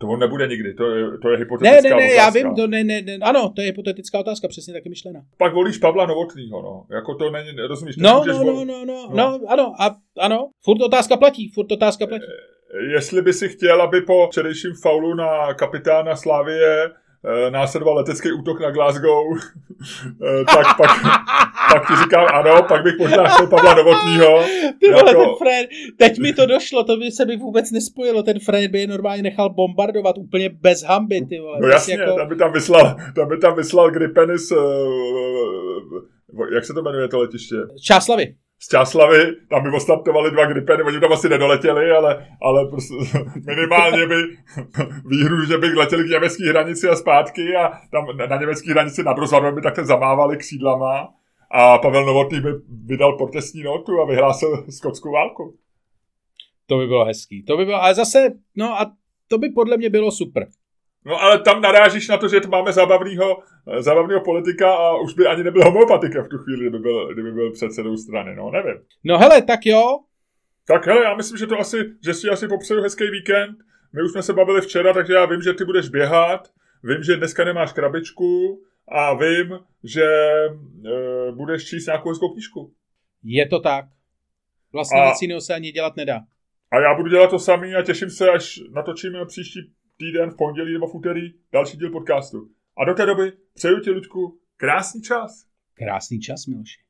A: To on nebude nikdy, to je, to je hypotetická
B: Ne, ne, ne,
A: otázka.
B: já vím, to ne, ne, ne, ano, to je hypotetická otázka, přesně taky myšlena.
A: Pak volíš Pavla Novotnýho, no, jako to není, rozumíš?
B: No, no, no, no, no, no, no, ano, a, ano, furt otázka platí, furt otázka platí.
A: jestli by si chtěl, aby po včerejším faulu na kapitána Slávie Eh, následoval letecký útok na Glasgow, [laughs] eh, tak pak, [laughs] pak ti říkám ano, pak bych možná chtěl Pavla Novotního.
B: Ty vole, jako... ten Fred, teď mi to došlo, to by se mi vůbec nespojilo, ten Fred by je normálně nechal bombardovat úplně bez hamby, ty vole.
A: No jasně, jako... tam by tam vyslal, tam by tam vyslal Gripeny z, uh, jak se to jmenuje to letiště?
B: Čáslavy
A: z Čáslavy, tam by ostartovali dva gripeny, oni tam asi nedoletěli, ale, ale prostě [laughs] minimálně by [laughs] výhru, že by letěli k německé hranici a zpátky a tam na německé hranici nad Rozvadem by takhle zamávali křídlama a Pavel Novotný by vydal protestní notu a vyhlásil skotskou válku.
B: To by bylo hezký. To by bylo, ale zase, no a to by podle mě bylo super.
A: No ale tam narážíš na to, že máme zábavného, zábavného politika a už by ani nebyl homeopatika v tu chvíli, kdyby byl, kdyby byl předsedou strany, no nevím.
B: No hele, tak jo.
A: Tak hele, já myslím, že to asi, že si asi popřeju hezký víkend. My už jsme se bavili včera, takže já vím, že ty budeš běhat, vím, že dneska nemáš krabičku a vím, že e, budeš číst nějakou hezkou knížku.
B: Je to tak. Vlastně a, nic jiného se ani dělat nedá.
A: A já budu dělat to samý a těším se, až natočíme příští týden v pondělí nebo v úterý další díl podcastu. A do té doby přeju ti, Luďku, krásný čas.
B: Krásný čas, Miloši.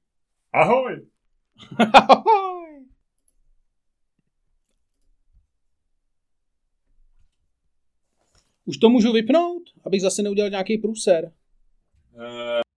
A: Ahoj.
B: Ahoj. Už to můžu vypnout, abych zase neudělal nějaký průser. Uh...